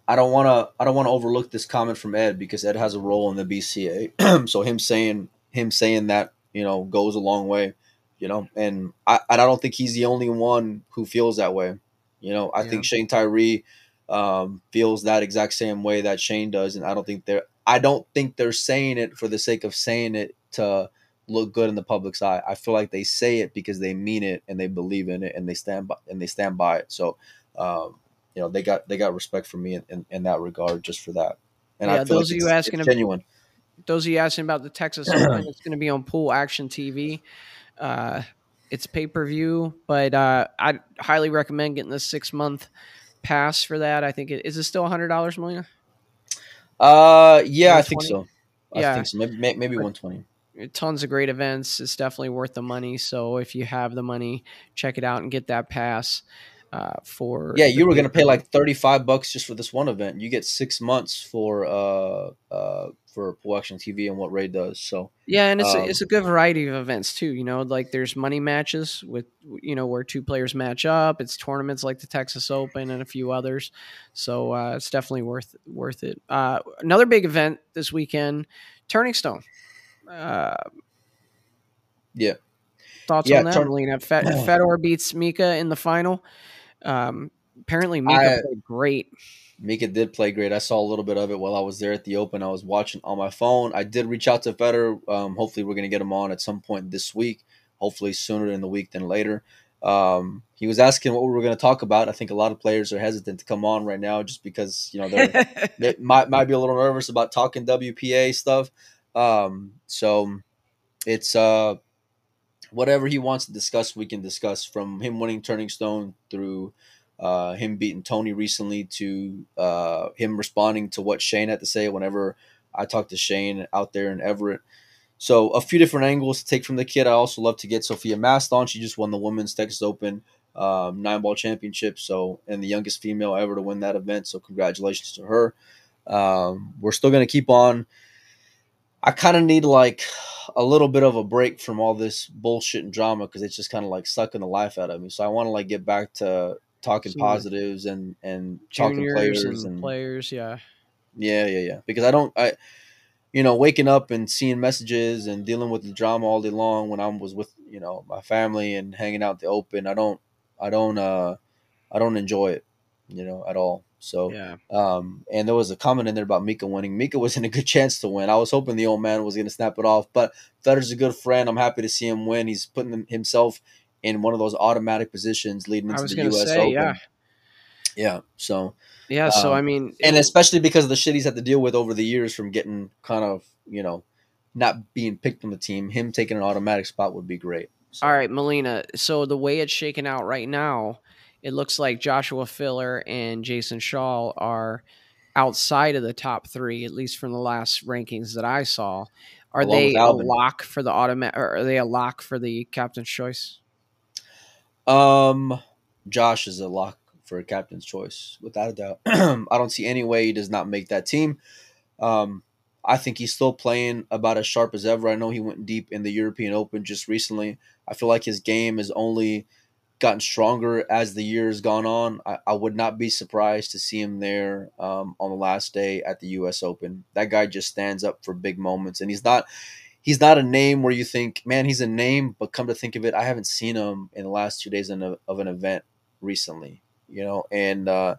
I don't want to. I don't want to overlook this comment from Ed because Ed has a role in the BCA. so him saying him saying that you know goes a long way you know, and I, I don't think he's the only one who feels that way. You know, I yeah. think Shane Tyree um, feels that exact same way that Shane does, and I don't think they're I don't think they're saying it for the sake of saying it to look good in the public's eye. I feel like they say it because they mean it and they believe in it and they stand by and they stand by it. So, um, you know, they got they got respect for me in, in, in that regard just for that. And yeah, I feel those like of you asking genuine. About, those of you asking about the Texas it's going to be on Pool Action TV. Uh, it's pay per view, but uh, I highly recommend getting the six month pass for that. I think it is it still a hundred dollars, Molina? Uh, yeah, I think so. I yeah. think so. Maybe maybe one twenty. Tons of great events. It's definitely worth the money. So if you have the money, check it out and get that pass uh, for yeah you were going to pay like 35 bucks just for this one event. You get six months for uh uh for Pool Action TV and what Ray does so yeah and it's, um, a, it's a good variety of events too you know like there's money matches with you know where two players match up. It's tournaments like the Texas Open and a few others so uh, it's definitely worth worth it. Uh, another big event this weekend Turning Stone. Uh, yeah. thoughts yeah, on that, turn-? Fedor beats Mika in the final. Um, apparently, Mika I, played great. Mika did play great. I saw a little bit of it while I was there at the Open. I was watching on my phone. I did reach out to Fedor. Um, hopefully, we're going to get him on at some point this week. Hopefully, sooner in the week than later. Um, he was asking what we were going to talk about. I think a lot of players are hesitant to come on right now just because you know they might might be a little nervous about talking WPA stuff. Um, so it's uh whatever he wants to discuss, we can discuss from him winning Turning Stone through uh, him beating Tony recently to uh, him responding to what Shane had to say whenever I talked to Shane out there in Everett. So a few different angles to take from the kid. I also love to get Sofia Mast on. She just won the Women's Texas Open um, nine ball championship. So and the youngest female ever to win that event. So congratulations to her. Um, we're still going to keep on I kind of need like a little bit of a break from all this bullshit and drama because it's just kind of like sucking the life out of me. So I want to like get back to talking positives and and talking players and, and players. Yeah, yeah, yeah, yeah. Because I don't, I, you know, waking up and seeing messages and dealing with the drama all day long when I was with you know my family and hanging out the open. I don't, I don't, uh, I don't enjoy it, you know, at all. So yeah. Um, and there was a comment in there about Mika winning. Mika was in a good chance to win. I was hoping the old man was going to snap it off, but Fedor's a good friend. I'm happy to see him win. He's putting himself in one of those automatic positions leading into the U.S. Say, Open. Yeah. Yeah. So. Yeah. So um, I mean, and especially because of the shit he's had to deal with over the years from getting kind of you know not being picked on the team, him taking an automatic spot would be great. So. All right, Molina. So the way it's shaken out right now it looks like Joshua Filler and Jason Shaw are outside of the top three, at least from the last rankings that I saw. Are Along they a lock for the automatic? Are they a lock for the captain's choice? Um, Josh is a lock for a captain's choice without a doubt. I don't see any way he does not make that team. Um, I think he's still playing about as sharp as ever. I know he went deep in the European Open just recently. I feel like his game is only gotten stronger as the year has gone on. I, I would not be surprised to see him there um, on the last day at the U.S. Open. That guy just stands up for big moments, and he's not he's not a name where you think, man, he's a name, but come to think of it, I haven't seen him in the last two days a, of an event recently, you know, and uh,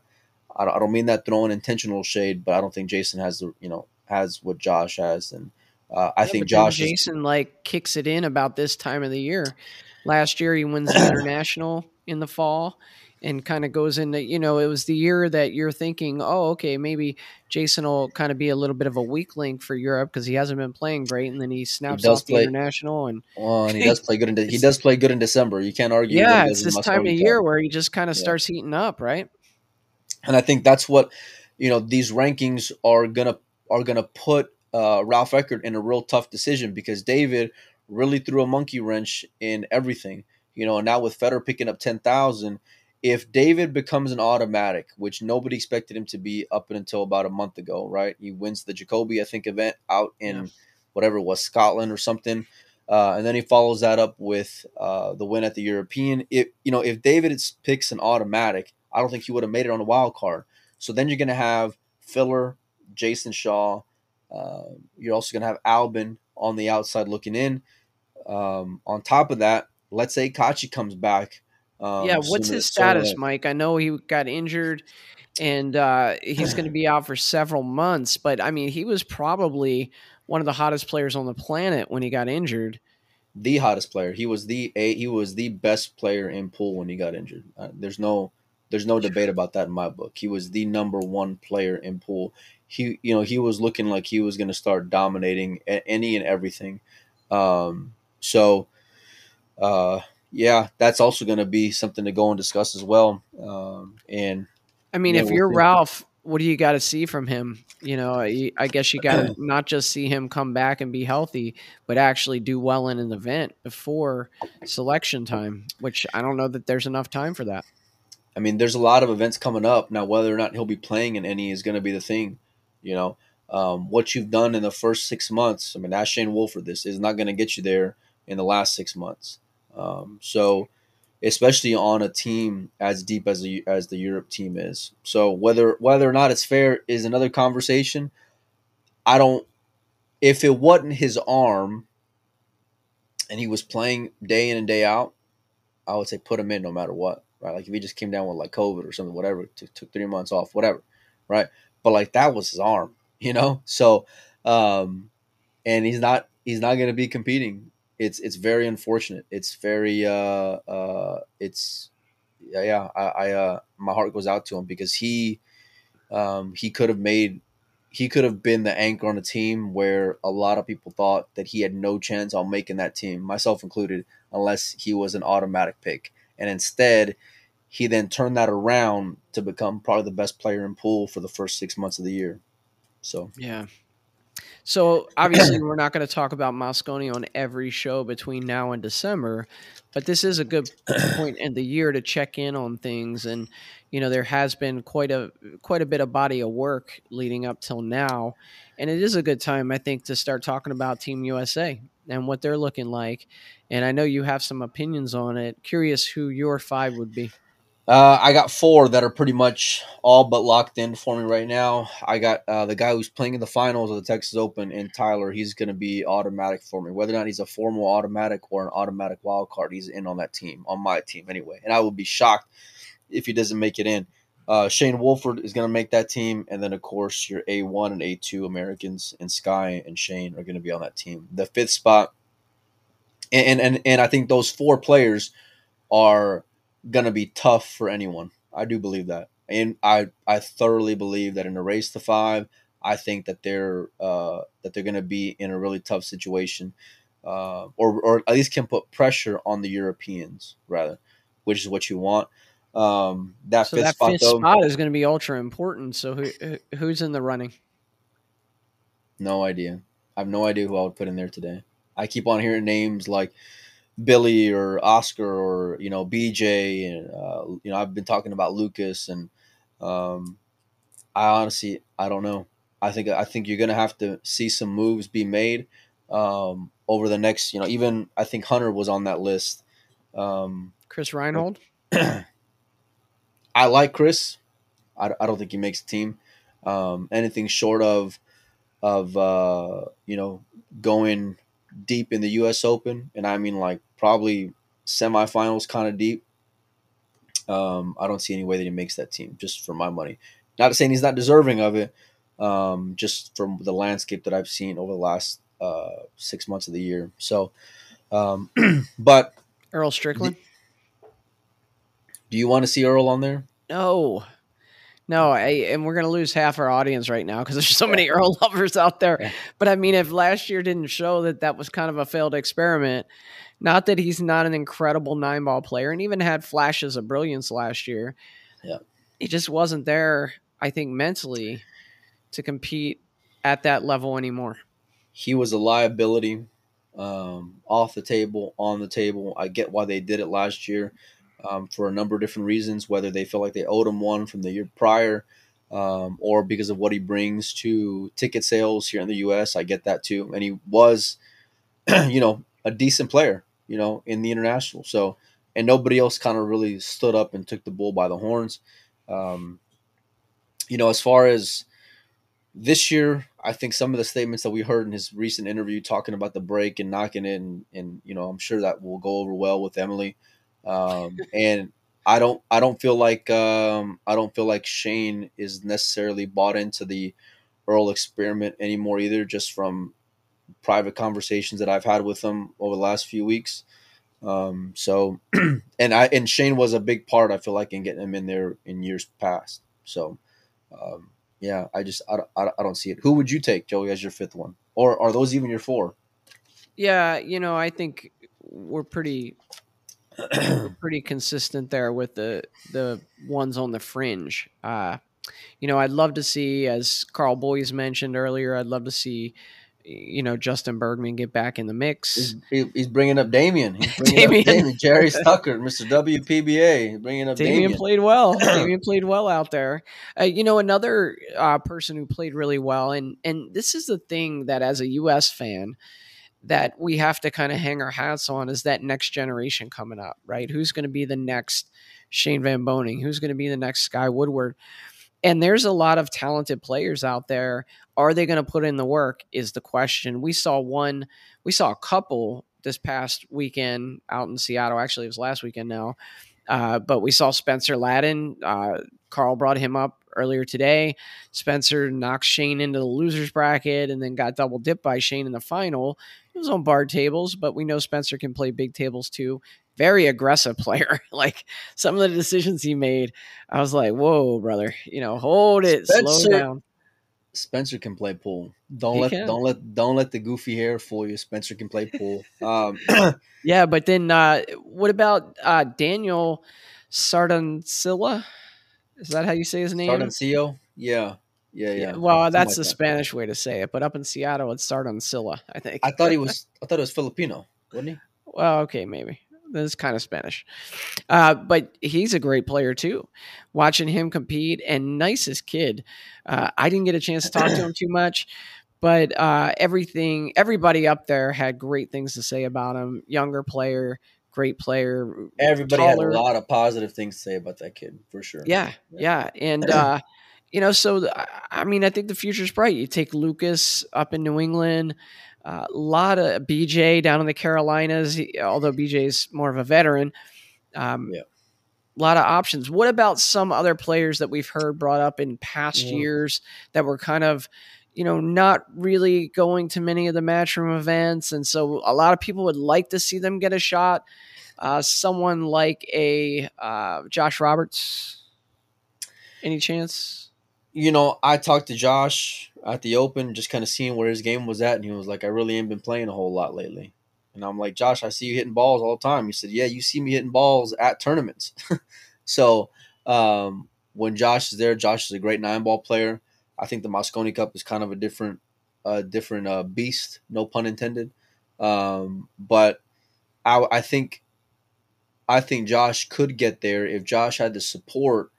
I, don't, I don't mean that throwing intentional shade, but I don't think Jason has the, you know, has what Josh has. And uh, I yeah, think Josh Jason is, like kicks it in about this time of the year. Last year he wins the international in the fall and kind of goes into you know it was the year that you're thinking oh okay maybe jason will kind of be a little bit of a weak link for europe because he hasn't been playing great and then he snaps he off play, the international and well and he does play good in de- he does play good in december. You can't argue yeah it's this time of year where he just kind of yeah. starts heating up right? And i think that's what you know these rankings are gonna are gonna put uh, ralf eckert in a real tough decision because david really threw a monkey wrench in everything you know, and now with Fedor picking up 10,000, if David becomes an automatic, which nobody expected him to be up until about a month ago, right? He wins the Jacoby, I think, event out in yeah. whatever it was, Scotland or something. Uh, and then he follows that up with uh, the win at the European. If you know, if David picks an automatic, I don't think he would have made it on the wild card. So then you're going to have Filler, Jason Shaw. Uh, you're also going to have Albin on the outside looking in. Um, on top of that, let's say Kaci comes back um, yeah, what's his status, Mike? I know he got injured and uh, he's going to be out for several months, but I mean, he was probably one of the hottest players on the planet when he got injured. The hottest player. He was the a he was the best player in pool when he got injured. Uh, there's no there's no debate about that in my book. He was the number one player in pool. He you know he was looking like he was going to start dominating any and everything. Um, so uh, yeah, that's also going to be something to go and discuss as well. Um, and I mean, if we'll you're think. Ralf, what do you got to see from him? You know, I guess you got to not just see him come back and be healthy, but actually do well in an event before selection time, which I don't know that there's enough time for that. I mean, there's a lot of events coming up now. Whether or not he'll be playing in any is going to be the thing. You know, um, what you've done in the first six months. I mean, ask Shane Wolford. This is not going to get you there in the last six months. Um, so, especially on a team as deep as the as the Europe team is. So whether whether or not it's fair is another conversation. I don't. If it wasn't his arm, and he was playing day in and day out, I would say put him in no matter what. Right, like if he just came down with like COVID or something, whatever, took, took three months off, whatever. Right, but like that was his arm, you know. So, um, and he's not he's not going to be competing it's it's very unfortunate. It's very uh uh it's yeah yeah I, I uh my heart goes out to him because he um he could have made he could have been the anchor on a team where a lot of people thought that he had no chance on making that team, myself included, unless he was an automatic pick. And instead, he then turned that around to become probably the best player in pool for the first six months of the year. So yeah, so obviously, we're not going to talk about Mosconi on every show between now and December, but this is a good point in the year to check in on things. And you know, there has been quite a quite a bit of body of work leading up till now, and it is a good time, I think, to start talking about Team USA and what they're looking like. And I know you have some opinions on it. Curious who your five would be. Uh, I got four that are pretty much all but locked in for me right now. I got uh, the guy who's playing in the finals of the Texas Open in Tyler. He's going to be automatic for me. Whether or not he's a formal automatic or an automatic wild card, he's in on that team, on my team anyway. And I would be shocked if he doesn't make it in. Uh, Shane Wolford is going to make that team. And then, of course, your A1 and A2 Americans and Sky and Shane are going to be on that team. The fifth spot. And, and, and I think those four players are – gonna be tough for anyone. I do believe that, and I I thoroughly believe that in a race to five, I think that they're uh, that they're gonna be in a really tough situation, uh, or or at least can put pressure on the Europeans rather, which is what you want. Um, that so fifth that spot, fifth though, spot is going to be ultra important. So who who's in the running? No idea. I have no idea who I would put in there today. I keep on hearing names like Billy or Oscar or you know BJ and uh, you know I've been talking about Lucas and um, I honestly I don't know I think I think you're gonna have to see some moves be made um, over the next. You know, even I think Hunter was on that list. Um, Chris Reinhold. I like Chris. I, I don't think he makes the team. Um, anything short of of uh, you know going deep in the U.S. Open, and I mean like probably semifinals, kind of deep. Um, I don't see any way that he makes that team, just for my money. Not saying he's not deserving of it, um, just from the landscape that I've seen over the last uh, six months of the year. So, um, but Earl Strickland. Do you want to see Earl on there? No. No, I, and we're gonna lose half our audience right now because there's so many Earl lovers out there. Yeah. But I mean, if last year didn't show that that was kind of a failed experiment, not that he's not an incredible nine ball player, and even had flashes of brilliance last year. Yeah. he just wasn't there. I think mentally to compete at that level anymore. He was a liability um, off the table, on the table. I get why they did it last year um, for a number of different reasons, whether they feel like they owed him one from the year prior um, or because of what he brings to ticket sales here in the U.S. I get that too. And he was, you know, a decent player, you know, in the international. So, and nobody else kind of really stood up and took the bull by the horns. Um, you know, as far as this year, I think some of the statements that we heard in his recent interview talking about the break and knocking it, and, and you know, I'm sure that will go over well with Emily. Um, and I don't, I don't feel like, um, I don't feel like Shane is necessarily bought into the Earl experiment anymore either, just from private conversations that I've had with him over the last few weeks. Um, so, and I and Shane was a big part. I feel like in getting him in there in years past. So, um, yeah, I just I, I, I don't see it. Who would you take, Joey, as your fifth one, or are those even your four? Yeah, you know, I think we're pretty pretty consistent there with the the ones on the fringe. Uh, you know, I'd love to see, as Karl Boyes mentioned earlier, I'd love to see, you know, Justin Bergman get back in the mix. He's, he- he's bringing up Damien. He's bringing Damien. up Damien. Jerry Tucker, Mr. WPBA, he's bringing up Damian Damien. played well. Damian played well out there. Uh, you know, another uh, person who played really well, and and this is the thing that as a U.S. fan that we have to kind of hang our hats on is that next generation coming up, right? Who's going to be the next Shane Van Boening? Who's going to be the next Sky Woodward? And there's a lot of talented players out there. Are they going to put in the work? Is the question. We saw one, we saw a couple this past weekend out in Seattle. Actually, it was last weekend now. Uh, but we saw Spencer Ladin. Uh, Karl brought him up earlier today. Spencer knocked Shane into the losers bracket and then got double dipped by Shane in the final. It was on bar tables, but we know Spencer can play big tables too. Very aggressive player. like some of the decisions he made, I was like, "Whoa, brother! You know, hold it, slow Spencer- down." Spencer can play pool. Don't He let can. don't let don't let the goofy hair fool you. Spencer can play pool. Um, Yeah, but then uh, what about uh, Daniel Sardancilla? Is that how you say his name? Sardancio, yeah, yeah, yeah. Well, Something that's like the that. Spanish way to say it, but up in Seattle, it's Sardancilla, I think. I thought he was. I thought it was Filipino, wasn't he? Well, okay, maybe. That's kind of Spanish. Uh, but he's a great player too. Watching him compete and nicest kid. Uh, I didn't get a chance to talk to him too much, but uh, everything, everybody up there had great things to say about him. Younger player, great player. Everybody taller. had a lot of positive things to say about that kid, for sure. Yeah, yeah, and uh, you know, so I- mean, I think the future's bright. You take Lucas up in New England, a lot of BJ down in the Carolinas. he- although BJ's more of a veteran, um, Yeah. a lot of options. What about some other players that we've heard brought up in past Yeah. years that were kind of you know, not really going to many of the matchroom events, and so a lot of people would like to see them get a shot. Uh, someone like a uh, Josh Roberts, any chance? You know, I talked to Josh at the Open, just kind of seeing where his game was at, and he was like, "I really ain't been playing a whole lot lately." And I'm like, "Josh, I see you hitting balls all the time." He said, "Yeah, you see me hitting balls at tournaments." so um, when Josh is there, Josh is a great nine ball player. I think the Mosconi Cup is kind of a different, uh, different uh, beast, no pun intended. Um, but I, I think, I think Josh could get there if Josh had the support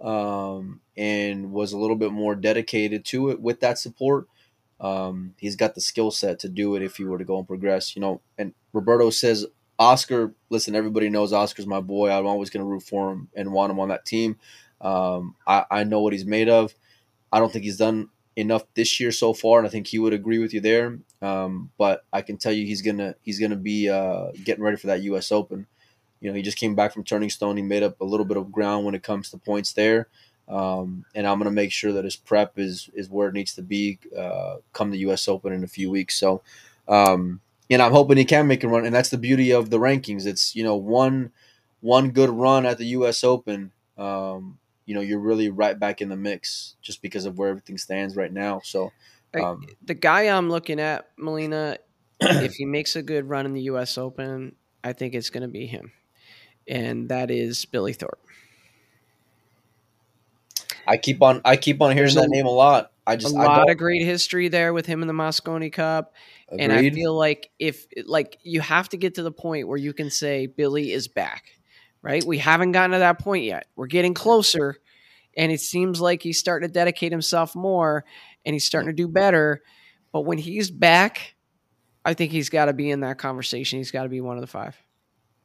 um, and was a little bit more dedicated to it with that support. Um, he's got the skill set to do it if he were to go and progress. You know, and Roberto says Oscar. Listen, everybody knows Oscar's my boy. I'm always going to root for him and want him on that team. Um, I, I know what he's made of. I don't think he's done enough this year so far, and I think he would agree with you there. Um, but I can tell you he's gonna he's gonna be uh, getting ready for that U.S. Open. You know, he just came back from Turning Stone. He made up a little bit of ground when it comes to points there, um, and I'm gonna make sure that his prep is is where it needs to be uh, come the U.S. Open in a few weeks. So, um, and I'm hoping he can make a run. And that's the beauty of the rankings. It's you know one one good run at the U.S. Open. Um, you know, you're really right back in the mix just because of where everything stands right now. So, um, the guy I'm looking at, Molina, if he makes a good run in the U.S. Open, I think it's going to be him, and that is Billy Thorpe. I keep on I keep on hearing that name a lot. I just I lot of great history there with him in the Mosconi Cup, agree. and I feel like if like you have to get to the point where you can say Billy is back, right? We haven't gotten to that point yet. We're getting closer, and it seems like he's starting to dedicate himself more, and he's starting to do better. But when he's back, I think he's got to be in that conversation. He's got to be one of the five.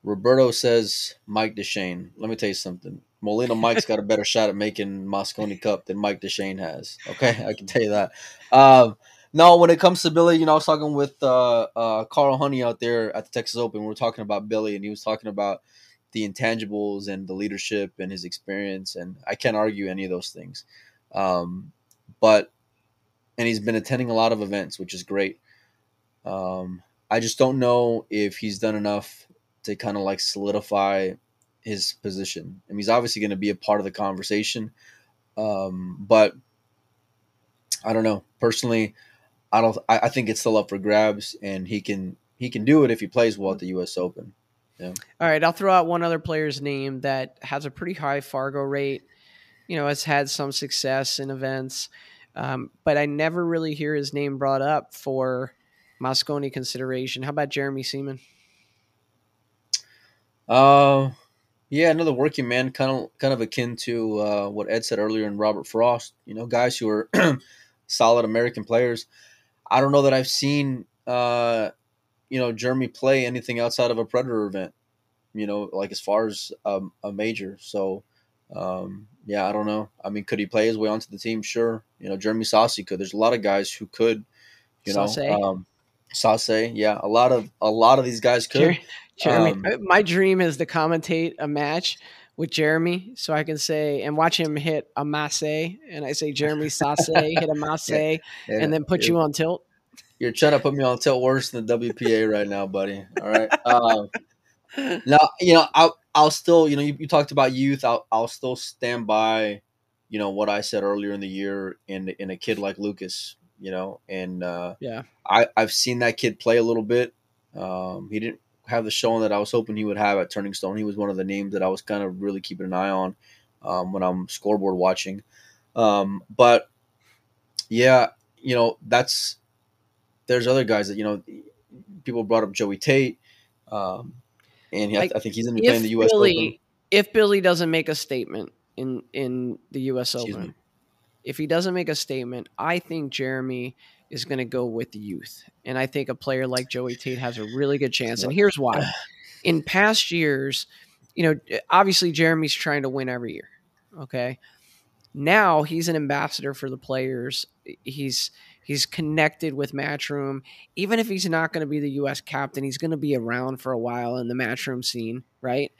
Roberto says Mike Dechaine. Let me tell you something. Molina Mike's got a better shot at making Mosconi Cup than Mike Dechaine has. Okay, I can tell you that. Um, no, when it comes to Billy, you know, I was talking with uh, uh, Carl Honey out there at the Texas Open. We were talking about Billy, and he was talking about the intangibles and the leadership and his experience. And I can't argue any of those things. Um, but and he's been attending a lot of events, which is great. Um, I just don't know if he's done enough to kind of like solidify his position. I mean, he's obviously going to be a part of the conversation, um, but I don't know. Personally, I don't. I, I think it's still up for grabs, and he can he can do it if he plays well at the U.S. Open. All right, I'll throw out one other player's name that has a pretty high Fargo rate. You know, has had some success in events, um, but I never really hear his name brought up for Mosconi consideration. How about Jeremy Seaman? Uh, yeah, another working man, kind of kind of akin to uh, what Ed said earlier and Robert Frost. You know, guys who are solid American players. I don't know that I've seen uh, you know Jeremy play anything outside of a Predator event. You know, like as far as um, a major. So um, yeah, I don't know. I mean, could he play his way onto the team? Sure. You know, Jeremy Sossei could. There's a lot of guys who could. You know, um, Sauce, yeah, a lot of a lot of these guys could. Jer- Jeremy, Um, my dream is to commentate a match with Jeremy, so I can say and watch him hit a masse, and I say Jeremy Sossei hit a masse, Yeah, and then put yeah. you on tilt. You're trying to put me on tilt worse than the WPA right now, buddy. All right. Um, now, you know, I'll, I'll still, you know, you, you talked about youth. I'll, I'll still stand by, you know, what I said earlier in the year in in a kid like Lucas, you know, and uh, Yeah. I I've seen that kid play a little bit. Um, he didn't have the showing that I was hoping he would have at Turning Stone. He was one of the names that I was kind of really keeping an eye on um, when I'm scoreboard watching. Um, but yeah, you know, that's there's other guys that you know people brought up Joey Tate, um, and he, I, I think he's going to be playing the U.S. Open. If Billy doesn't make a statement in in the U.S. Excuse Open, me. if he doesn't make a statement, I think Jeremy is going to go with the youth, and I think a player like Joey Tate has a really good chance. And here's why: in past years, you know, obviously Jeremy's trying to win every year. Okay, now he's an ambassador for the players. He's he's connected with Matchroom. Even if he's not going to be the U.S. captain, he's going to be around for a while in the Matchroom scene, right?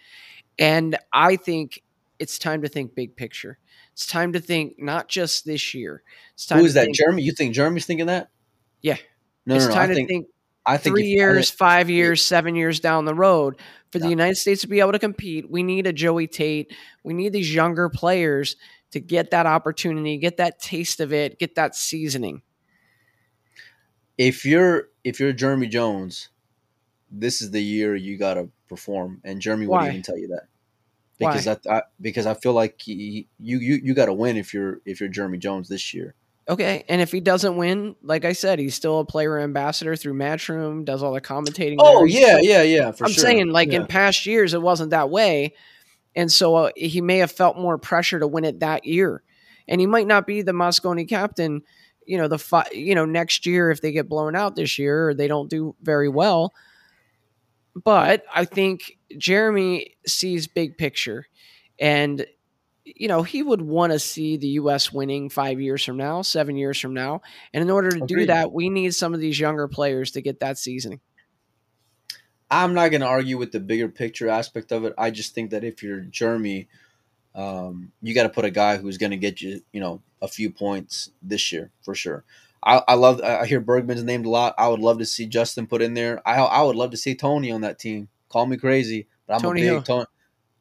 And I think it's time to think big picture. It's time to think not just this year. It's time Who is that? think- Jeremy? You think Jeremy's thinking that? Yeah. No, it's no, no. time I to think, think I think three years, five years, seven years down the road for the United States to be able to compete. We need a Joey Tate. We need these younger players to get that opportunity, get that taste of it, get that seasoning. If you're if you're Jeremy Jones, this is the year you got to perform, and Jeremy Why? would even tell you that Why? because I, I because I feel like he, you you you got to win if you're if you're Jeremy Jones this year. Okay, and if he doesn't win, like I said, he's still a player ambassador through Matchroom, does all the commentating. Oh there. Yeah, yeah, yeah. For I'm sure. saying, like Yeah. in past years, it wasn't that way, and so uh, he may have felt more pressure to win it that year, and he might not be the Mosconi captain. You know the fi- you know next year if they get blown out this year or they don't do very well. But I think Jeremy sees big picture, and you know, he would want to see the U.S. winning five years from now, seven years from now. And in order to Agreed. do that, we need some of these younger players to get that seasoning. I'm not going to argue with the bigger picture aspect of it. I just think that if you're Jeremy, um, you got to put a guy who's going to get you, you know, a few points this year for sure. I, I love. I hear Bergman's named a lot. I would love to see Justin put in there. I I would love to see Tony on that team. Call me crazy, but I'm Tony a big Tony,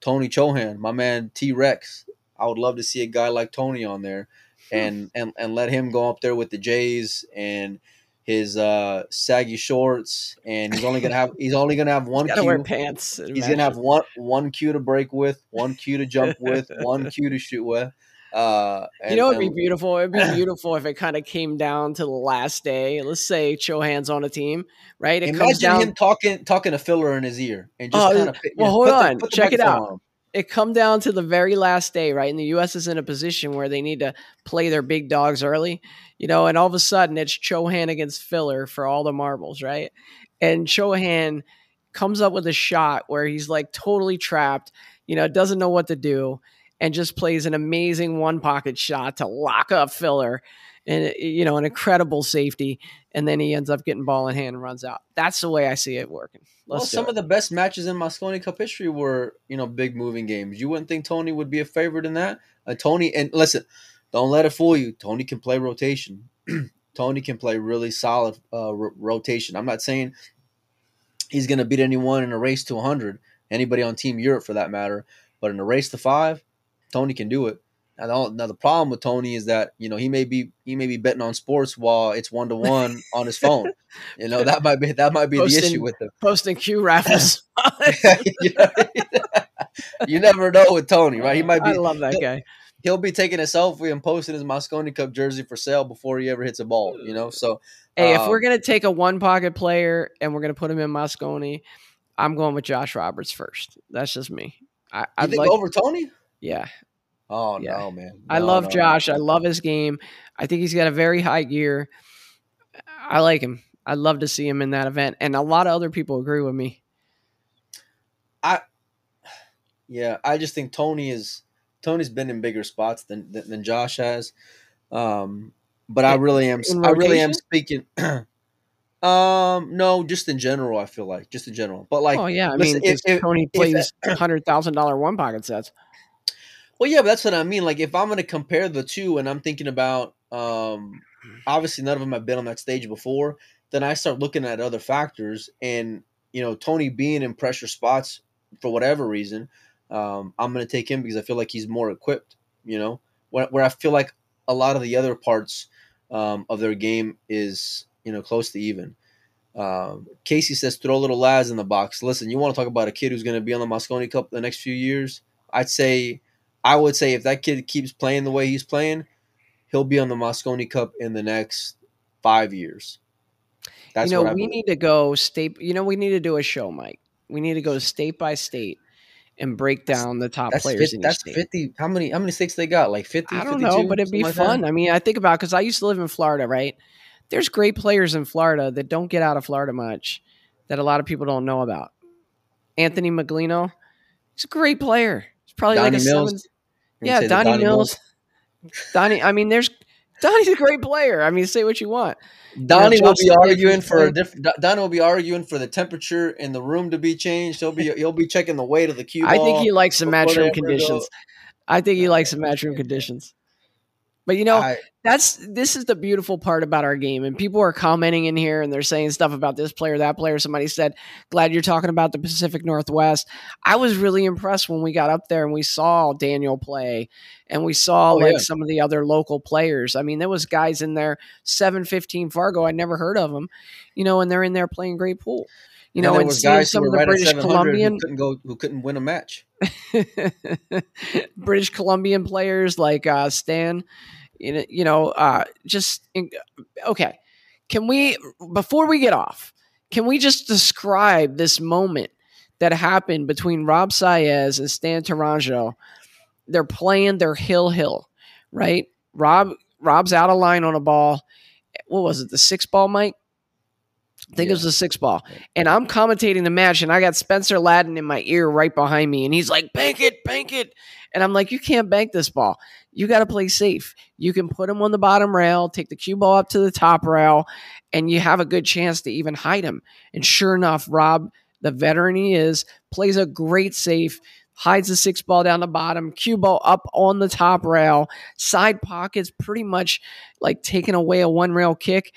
Tony Chohan, my man T Rex. I would love to see a guy like Tony on there, hmm. and and and let him go up there with the Jays and his uh, saggy shorts, and he's only gonna have he's only gonna have one. He's wear pants. He's gonna have one one cue to break with, one cue to jump with, one cue to shoot with. Uh, and, you know, it'd be beautiful. It'd be beautiful if it kind of came down to the last day. Let's say Chohan's on a team, right? It Imagine down, him talking talking a Filler in his ear and just oh, kind of. Well, hold on, the, check it out it come down to the very last day, right? And the U.S. is in a position where they need to play their big dogs early, you know, and all of a sudden it's Chohan against Filler for all the marbles, right? And Chohan comes up with a shot where he's like totally trapped, you know, doesn't know what to do, and just plays an amazing one pocket shot to lock up Filler and you know an incredible safety and then he ends up getting ball in hand and runs out. That's the way i see it working. Let's well some it. of the best matches in mosconi cup history were you know big moving games. You wouldn't think tony would be a favorite in that. Uh, tony and listen don't let it fool you. Tony can play rotation. Tony can play really solid uh, r- rotation. I'm not saying he's going to beat anyone in a race to 100 anybody on team europe for that matter but in a race to five tony can do it now, now the problem with Tony is that you know he may be he may be betting on sports while it's one to one on his phone. You know that might be that might be posting, the issue with him posting Q raffles. you, never know with Tony, right? He might be. I love that guy. He'll be taking a selfie and posting his Mosconi Cup jersey for sale before he ever hits a ball. You know, so hey, um, if we're gonna take a one pocket player and we're gonna put him in Mosconi, I'm going with Josh Roberts first. That's just me. I, I'd like over Tony. Yeah, Oh yeah. no, man! No, I love no, Josh. No. I love his game. I think he's got a very high gear. I like him. I'd love to see him in that event, and a lot of other people agree with me. I, yeah, I just think Tony is Tony's been in bigger spots than than, than Josh has. Um, but I really am. I really am speaking. Um, no, just in general. I feel like just in general, but like, oh yeah, I listen, mean, if, if, Tony plays hundred thousand dollar one pocket sets. Well, yeah, but that's what I mean. Like, if I'm going to compare the two, and I'm thinking about, um, obviously none of them have been on that stage before, then I start looking at other factors, and you know, Tony being in pressure spots for whatever reason, um, I'm going to take him because I feel like he's more equipped. You know, where, where I feel like a lot of the other parts um, of their game is you know close to even. Um, Kaci says throw little lads in the box. Listen, you want to talk about a kid who's going to be on the Mosconi Cup the next few years? I'd say I would say if that kid keeps playing the way he's playing, he'll be on the Mosconi Cup in the next five years. That's you know, we need to go state. You know, we need to do a show, Mike. We need to go state by state and break down the top that's players. 50, that's state. fifty. How many? How many states they got? Like fifty. I don't know, but it'd be fun. Like I mean, I think about because I used to live in Florida, right? There's great players in Florida that don't get out of Florida much, that a lot of people don't know about. Anthony Meglino, he's a great player. He's probably Donnie like a Mills. seven, yeah, Donnie, Donnie Mills. Donnie, I mean, there's Donnie's a great player. I mean, say what you want. Donnie you know, will be arguing for a different. Donnie will be arguing for the temperature in the room to be changed. He'll be he'll be checking the weight of the cue. I think he likes some matchroom conditions. I think he likes some matchroom conditions. But you know, I, that's this is the beautiful part about our game. And people are commenting in here and they're saying stuff about this player, that player. Somebody said, Glad you're talking about the Pacific Northwest. I was really impressed when we got up there and we saw Daniel play and we saw oh, like yeah. some of the other local players. I mean, there was guys in there, 715 Fargo, I never heard of them, you know, and they're in there playing great pool. You know, and seeing some of the right British Columbian who couldn't go who couldn't win a match. British Columbian players like uh, Stan you know, uh, just okay. Can we before we get off? Can we just describe this moment that happened between Rob Saez and Stan Tourangeau. They're playing their hill hill, right? Rob Rob's out of line on a ball. What was it? The six ball, Mike? I think it was Yeah. the six ball. And I'm commentating the match, and I got Spencer Ladin in my ear right behind me, and he's like, "Bank it, bank it," and I'm like, "You can't bank this ball. You got to play safe. You can put him on the bottom rail, take the cue ball up to the top rail, and you have a good chance to even hide him." And sure enough, Rob, the veteran he is, plays a great safe. Hides the six ball down the bottom, cue ball up on the top rail, side pockets pretty much like taking away a one rail kick.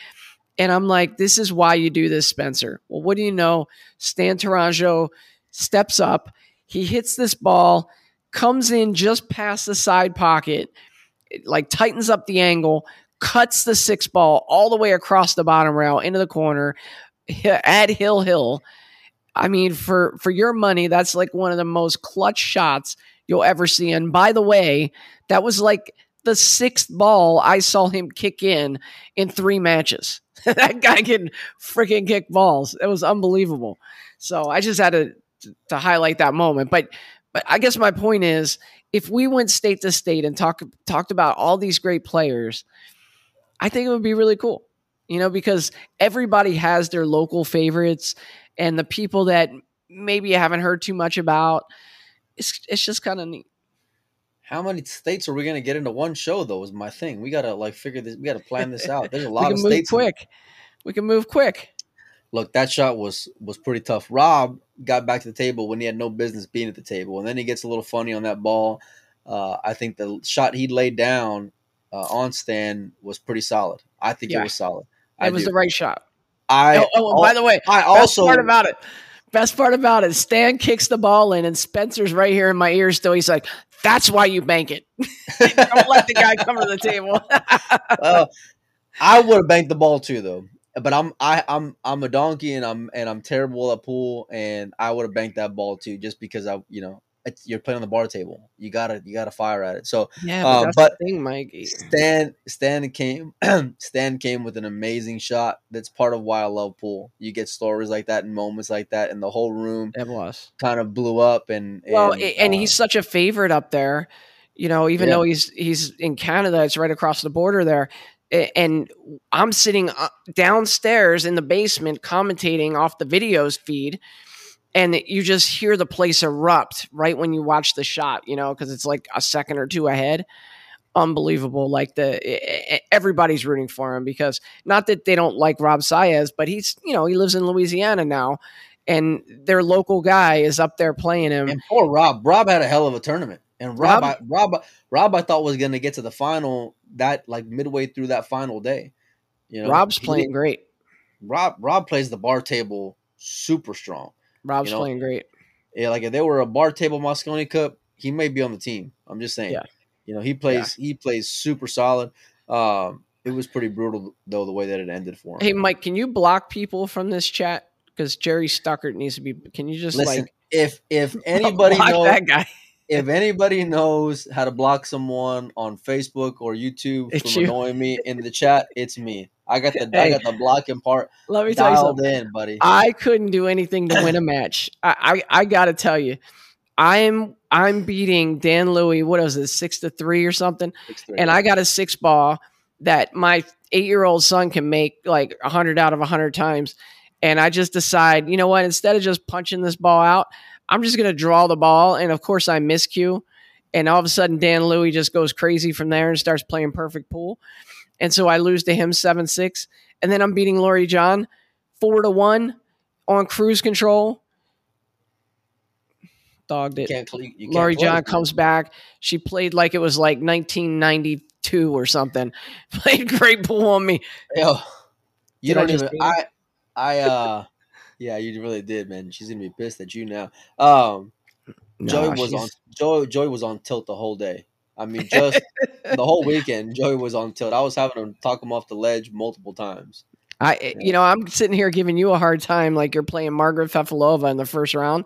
And I'm like, this is why you do this, Spencer. Well, what do you know? Stan Tourangeau steps up. He hits this ball, comes in just past the side pocket, like tightens up the angle, cuts the six ball all the way across the bottom rail into the corner at Hill Hill. I mean, for for your money, that's like one of the most clutch shots you'll ever see. And by the way, that was like the sixth ball I saw him kick in in three matches. that guy can freaking kick balls. It was unbelievable. So I just had to to highlight that moment. But but I guess my point is, if we went state to state and talk talked about all these great players, I think it would be really cool. You know, because everybody has their local favorites and the people that maybe you haven't heard too much about. It's it's just kind of neat. How many states are we gonna get into one show though? Is my thing. We gotta like figure this. We gotta plan this out. There's a We lot can of move states. in- quick. We can move quick. Look, that shot was was pretty tough. Rob got back to the table when he had no business being at the table, and then he gets a little funny on that ball. Uh, I think the shot he laid down uh, on Stan was pretty solid. I think Yeah. it was solid. It I was do. the right shot. I oh, oh, by the way, I best also part about it. Best part about it, Stan kicks the ball in, and Spencer's right here in my ear still. He's like, "That's why you bank it. Don't let the guy come to the table." uh, I would have banked the ball too, though. But I'm I, I'm I'm a donkey and I'm and I'm terrible at pool, and I would have banked that ball too, just because I you know you're playing on the bar table. You gotta you gotta fire at it. So yeah, Uh, but that's but- the thing, Mike. Stan Stan came Stan came with an amazing shot. That's part of why I love pool. You get stories like that and moments like that, and the whole room It was. kind of blew up. And, Well, and, a- and uh, he's such a favorite up there. You know, even Yeah. though he's he's in Canada, it's right across the border there. And I'm sitting uh, downstairs in the basement commentating off the videos feed, and you just hear the place erupt right when you watch the shot. You know, because it's like a second or two ahead. Unbelievable! Like the everybody's rooting for him because not that they don't like Rob Saez, but he's you know he lives in Louisiana now, and their local guy is up there playing him. And poor Rob. Rob had a hell of a tournament. And Rob, Rob- I, Rob, Rob, I thought was going to get to the final that like midway through that final day. You know, Rob's playing great. Rob, Rob plays the bar table super strong. Rob's you know, playing great. Yeah, like if they were a bar table Mosconi Cup, he may be on the team. I'm just saying. Yeah. You know, he plays. He plays super solid. Um, it was pretty brutal though the way that it ended for him. Hey, Mike, can you block people from this chat? Because Jerry Stuckert needs to be. Can you just Listen, like if if anybody block knows that guy? If anybody knows how to block someone on Facebook or YouTube It's from you. annoying me in the chat, it's me. I got the I got the blocking part Let me tell you something. in, buddy. I couldn't do anything to win a match. I I, I got to tell you, I'm I'm beating Dan Louie. What was it, six to three or something? Six, three. And I got a six ball that my eight year old son can make like a hundred out of a hundred times. And I just decide, you know what? Instead of just punching this ball out, I'm just going to draw the ball. And of course, I miscue. And all of a sudden, Dan Louie just goes crazy from there and starts playing perfect pool. And so I lose to him 7 6. And then I'm beating Laurie John 4 to 1 on cruise control. Dogged it. can't, cl- you can't Laurie close, John comes back. She played like it was like 1992 or something. Played great pool on me. Yo, you Did don't just even. I, I, uh, yeah, you really did, man. She's gonna be pissed at you now. Um, Joey was she's- on. Joey, Joey was on tilt the whole day. I mean, just the whole weekend, Joey was on tilt. I was having to talk him off the ledge multiple times. I, you know, I'm sitting here giving you a hard time like you're playing Margaret Fefilova in the first round.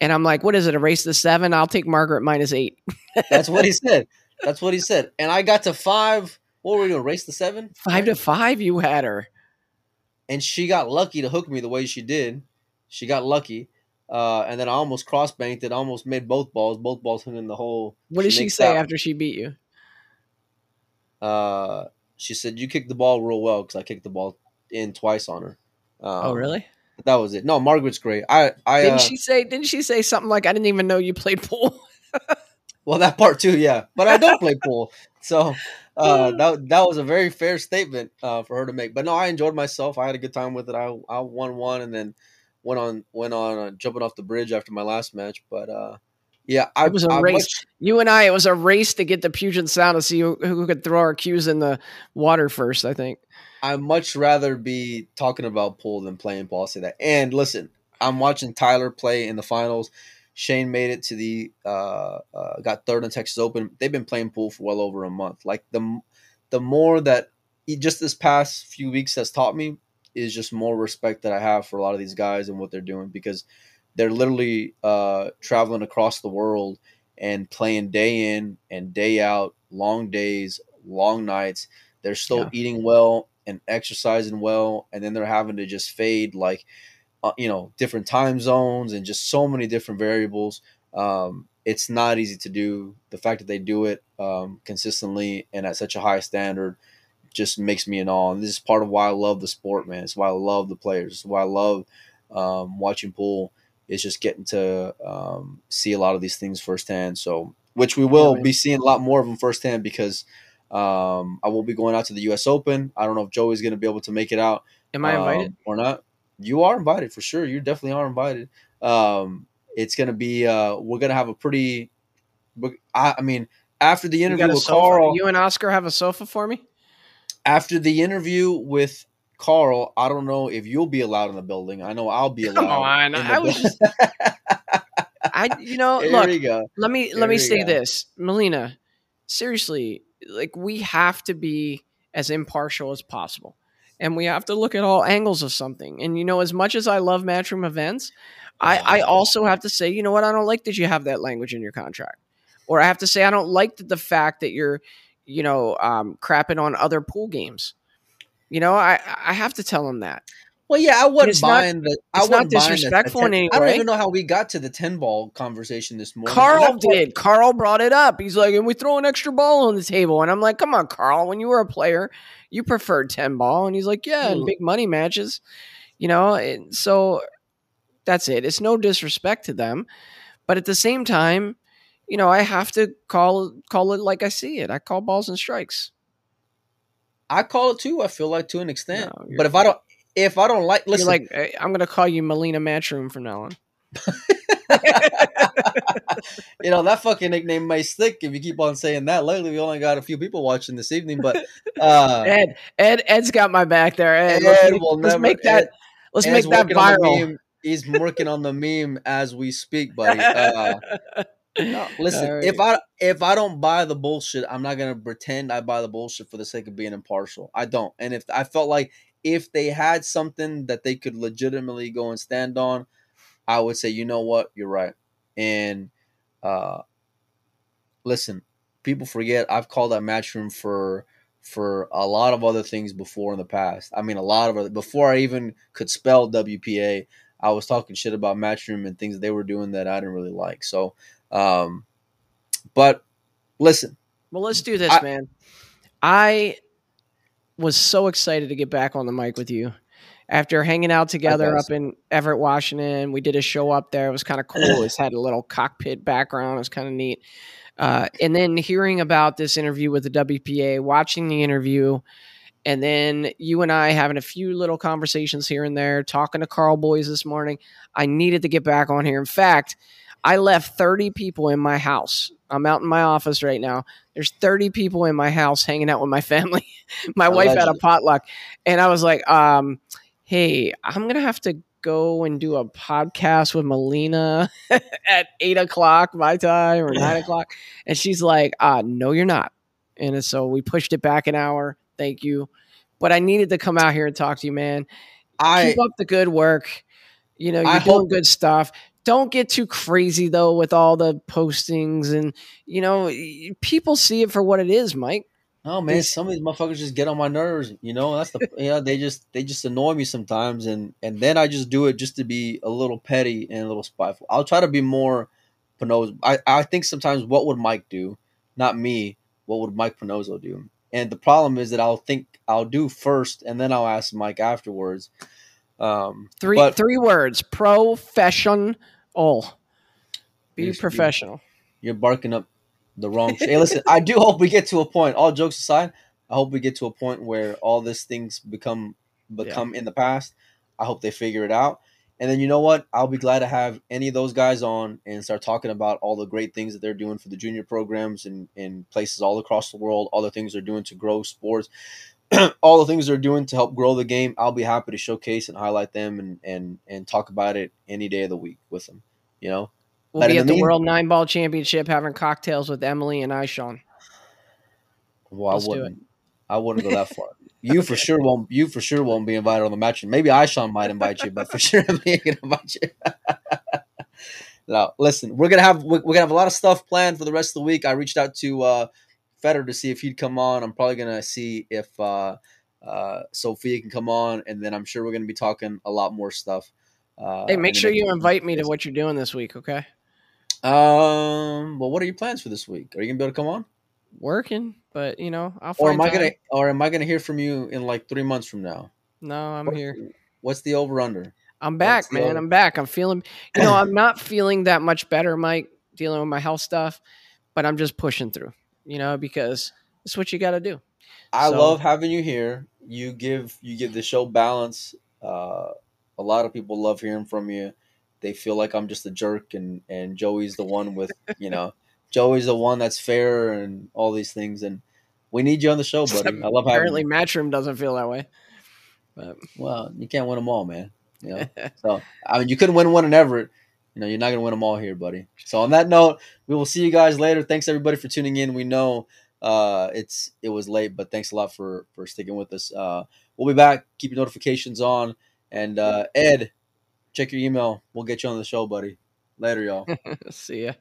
And I'm like, what is it, a race to seven? I'll take Margaret minus eight. That's what he said. That's what he said. And I got to five. What were we doing? Race to seven? Five to five, you had her. And she got lucky to hook me the way she did. She got lucky. Uh, and then I almost cross banked it, almost made both balls. Both balls hit in the hole. What did she say out. after she beat you? Uh, she said you kicked the ball real well because I kicked the ball in twice on her. Um, oh, really? That was it. No, Margaret's great. I, I, Didn't uh, she say? Didn't she say something like, "I didn't even know you played pool"? well, that part too, yeah. But I don't play pool, so uh, that that was a very fair statement uh, for her to make. But no, I enjoyed myself. I had a good time with it. I, I won one, and then went on went on uh, jumping off the bridge after my last match. But uh, yeah, I It was a I race. much- You and I, it was a race to get the Puget Sound to see who, who could throw our cues in the water first. I think. I much rather be talking about pool than playing pool. I'll say that. And listen, I'm watching Tyler play in the finals. Shane made it to the uh, uh, got third in Texas Open. They've been playing pool for well over a month. Like the the more that just this past few weeks has taught me is just more respect that I have for a lot of these guys and what they're doing because they're literally uh, traveling across the world and playing day in and day out, long days, long nights. They're still Yeah. eating well and exercising well, and then they're having to just fade like uh, you know different time zones and just so many different variables. Um, it's not easy to do. The fact that they do it um, consistently and at such a high standard just makes me in awe. And this is part of why I love the sport, man. It's why I love the players. It's why I love um, watching pool. Is just getting to um, see a lot of these things firsthand. So, which we will man. be seeing a lot more of them firsthand because um, I will be going out to the U.S. Open. I don't know if Joey's going to be able to make it out Am I invited? um, or not. You are invited for sure. You definitely are invited. Um, it's gonna be. Uh, we're gonna have a pretty. I, I mean, after the interview with sofa? Karl, You and Oscar have a sofa for me? after the interview with Karl, I don't know if you'll be allowed in the building. I know I'll be allowed. Come on, I was buil- I, you know, There look. go. Let me There let me say go. this, Molina. Seriously, like we have to be as impartial as possible, and we have to look at all angles of something. And you know, as much as I love matchroom events, I I also have to say, you know what? I don't like that you have that language in your contract, or I have to say I don't like that the fact that you're, you know, um, crapping on other pool games. You know, I I have to tell them that. Well, yeah, I wouldn't mind the. I it's not wouldn't mind the- disrespectful in 10 any I don't even know how we got to the ten ball conversation this morning. Karl did. Karl brought it up. He's like, and we throw an extra ball on the table. And I'm like, come on, Karl. When you were a player, you preferred 10 ball. And he's like, yeah, in Hmm. big money matches, you know. And so that's it. It's no disrespect to them. But at the same time, you know, I have to call call it like I see it. I call balls and strikes. I call it too. I feel like to an extent, No, but if I don't, if I don't like, You're listen, like, "Hey, I'm to call you Molina Matchroom from now on. you know that fucking nickname may stick if you keep on saying that. Lately, we only got a few people watching this evening, but uh, Ed, Ed, Ed's got my back there. Ed, Ed let's will let's never- make that. Ed- let's Ed's make that viral. meme. He's working on the meme as we speak, buddy. Uh, no, listen, right. if I if I don't buy the bullshit, I'm not gonna pretend I buy the bullshit for the sake of being impartial. I don't. And if I felt like if they had something that they could legitimately go and stand on, I would say, you know what, you're right. And uh, listen, people forget I've called that matchroom for for a lot of other things before in the past. I mean, a lot of other before I even could spell WPA. I was talking shit about Matchroom and things they were doing that I didn't really like. So, um, but listen, Well, let's do this, I- man. I was so excited to get back on the mic with you after hanging out together up in Everett, Washington. We did a show up there. It was kind of cool. It's had a little cockpit background. It was kind of neat. Uh, and then hearing about this interview with the WPA, watching the interview, and then you and I having a few little conversations here and there, talking to Karl Boyes this morning. I needed to get back on here. In fact, I left 30 people in my house. I'm out in my office right now. There's 30 people in my house hanging out with my family. my wife had a potluck. And I was like, um, hey, I'm going to have to go and do a podcast with Molina at eight o'clock my time or nine o'clock. And she's like, uh, no, you're not. And so we pushed it back an hour. Thank you. But I needed to come out here and talk to you, man. I Keep up the good work. You know, you're I doing hope- good stuff. Don't get too crazy though with all the postings and you know, people see it for what it is, Mike. Oh man, some of these motherfuckers just get on my nerves. You know, that's the yeah. They just they just annoy me sometimes, and and then I just do it just to be a little petty and a little spiteful. I'll try to be more Pinoz. I I think sometimes what would Mike do, not me. What would Mike Panozzo do? And the problem is that I'll think I'll do first, and then I'll ask Mike afterwards. Um, three but, three words: professional. Be professional. You're barking up the wrong. hey, listen, I do hope we get to a point. All jokes aside, I hope we get to a point where all these things become become yeah. in the past. I hope they figure it out. And then you know what? I'll be glad to have any of those guys on and start talking about all the great things that they're doing for the junior programs and in places all across the world, all the things they're doing to grow sports, all the things they're doing to help grow the game. I'll be happy to showcase and highlight them and and and talk about it any day of the week with them. You know, We'll but be at the, World Nine Ball Championship having cocktails with Emily and Ishan. Well, Let's I wouldn't. I wouldn't go that far. You for sure won't. You for sure won't be invited on the match. Maybe Ishan might invite you, but for sure ain't gonna invite you. no, listen, we're gonna have we're, gonna have a lot of stuff planned for the rest of the week. I reached out to uh, Fedor to see if he'd come on. I'm probably gonna see if uh, uh, Sofia can come on, and then I'm sure we're gonna be talking a lot more stuff. Uh, hey, make sure you invite me to what you're doing this week, okay? Um. Well, what are your plans for this week? Are you gonna be able to come on? Working, but you know, I'll. or am I gonna? Or am I gonna hear from you in like three months from now? No, I'm what, here. What's the over under? I'm back, man. I'm back. I'm feeling. You know, I'm not feeling that much better, Mike. Dealing with my health stuff, but I'm just pushing through. You know, because it's what you got to do. I so, love having you here. You give you give the show balance. Uh, a lot of people love hearing from you they feel like I'm just a jerk and and Joey's the one with you know Joey's the one that's fair and all these things and we need you on the show, buddy. I love apparently having Matchroom doesn't feel that way. But well, you can't win them all, man. You know, so I mean, you couldn't win one in Everett. You know, you're not gonna win them all here, buddy. So on that note, we will see you guys later. Thanks everybody for tuning in. We know uh, it's it was late, but thanks a lot for for sticking with us. Uh, we'll be back. Keep your notifications on. And uh, Ed, check your email. We'll get you on the show, buddy. Later, y'all. See ya.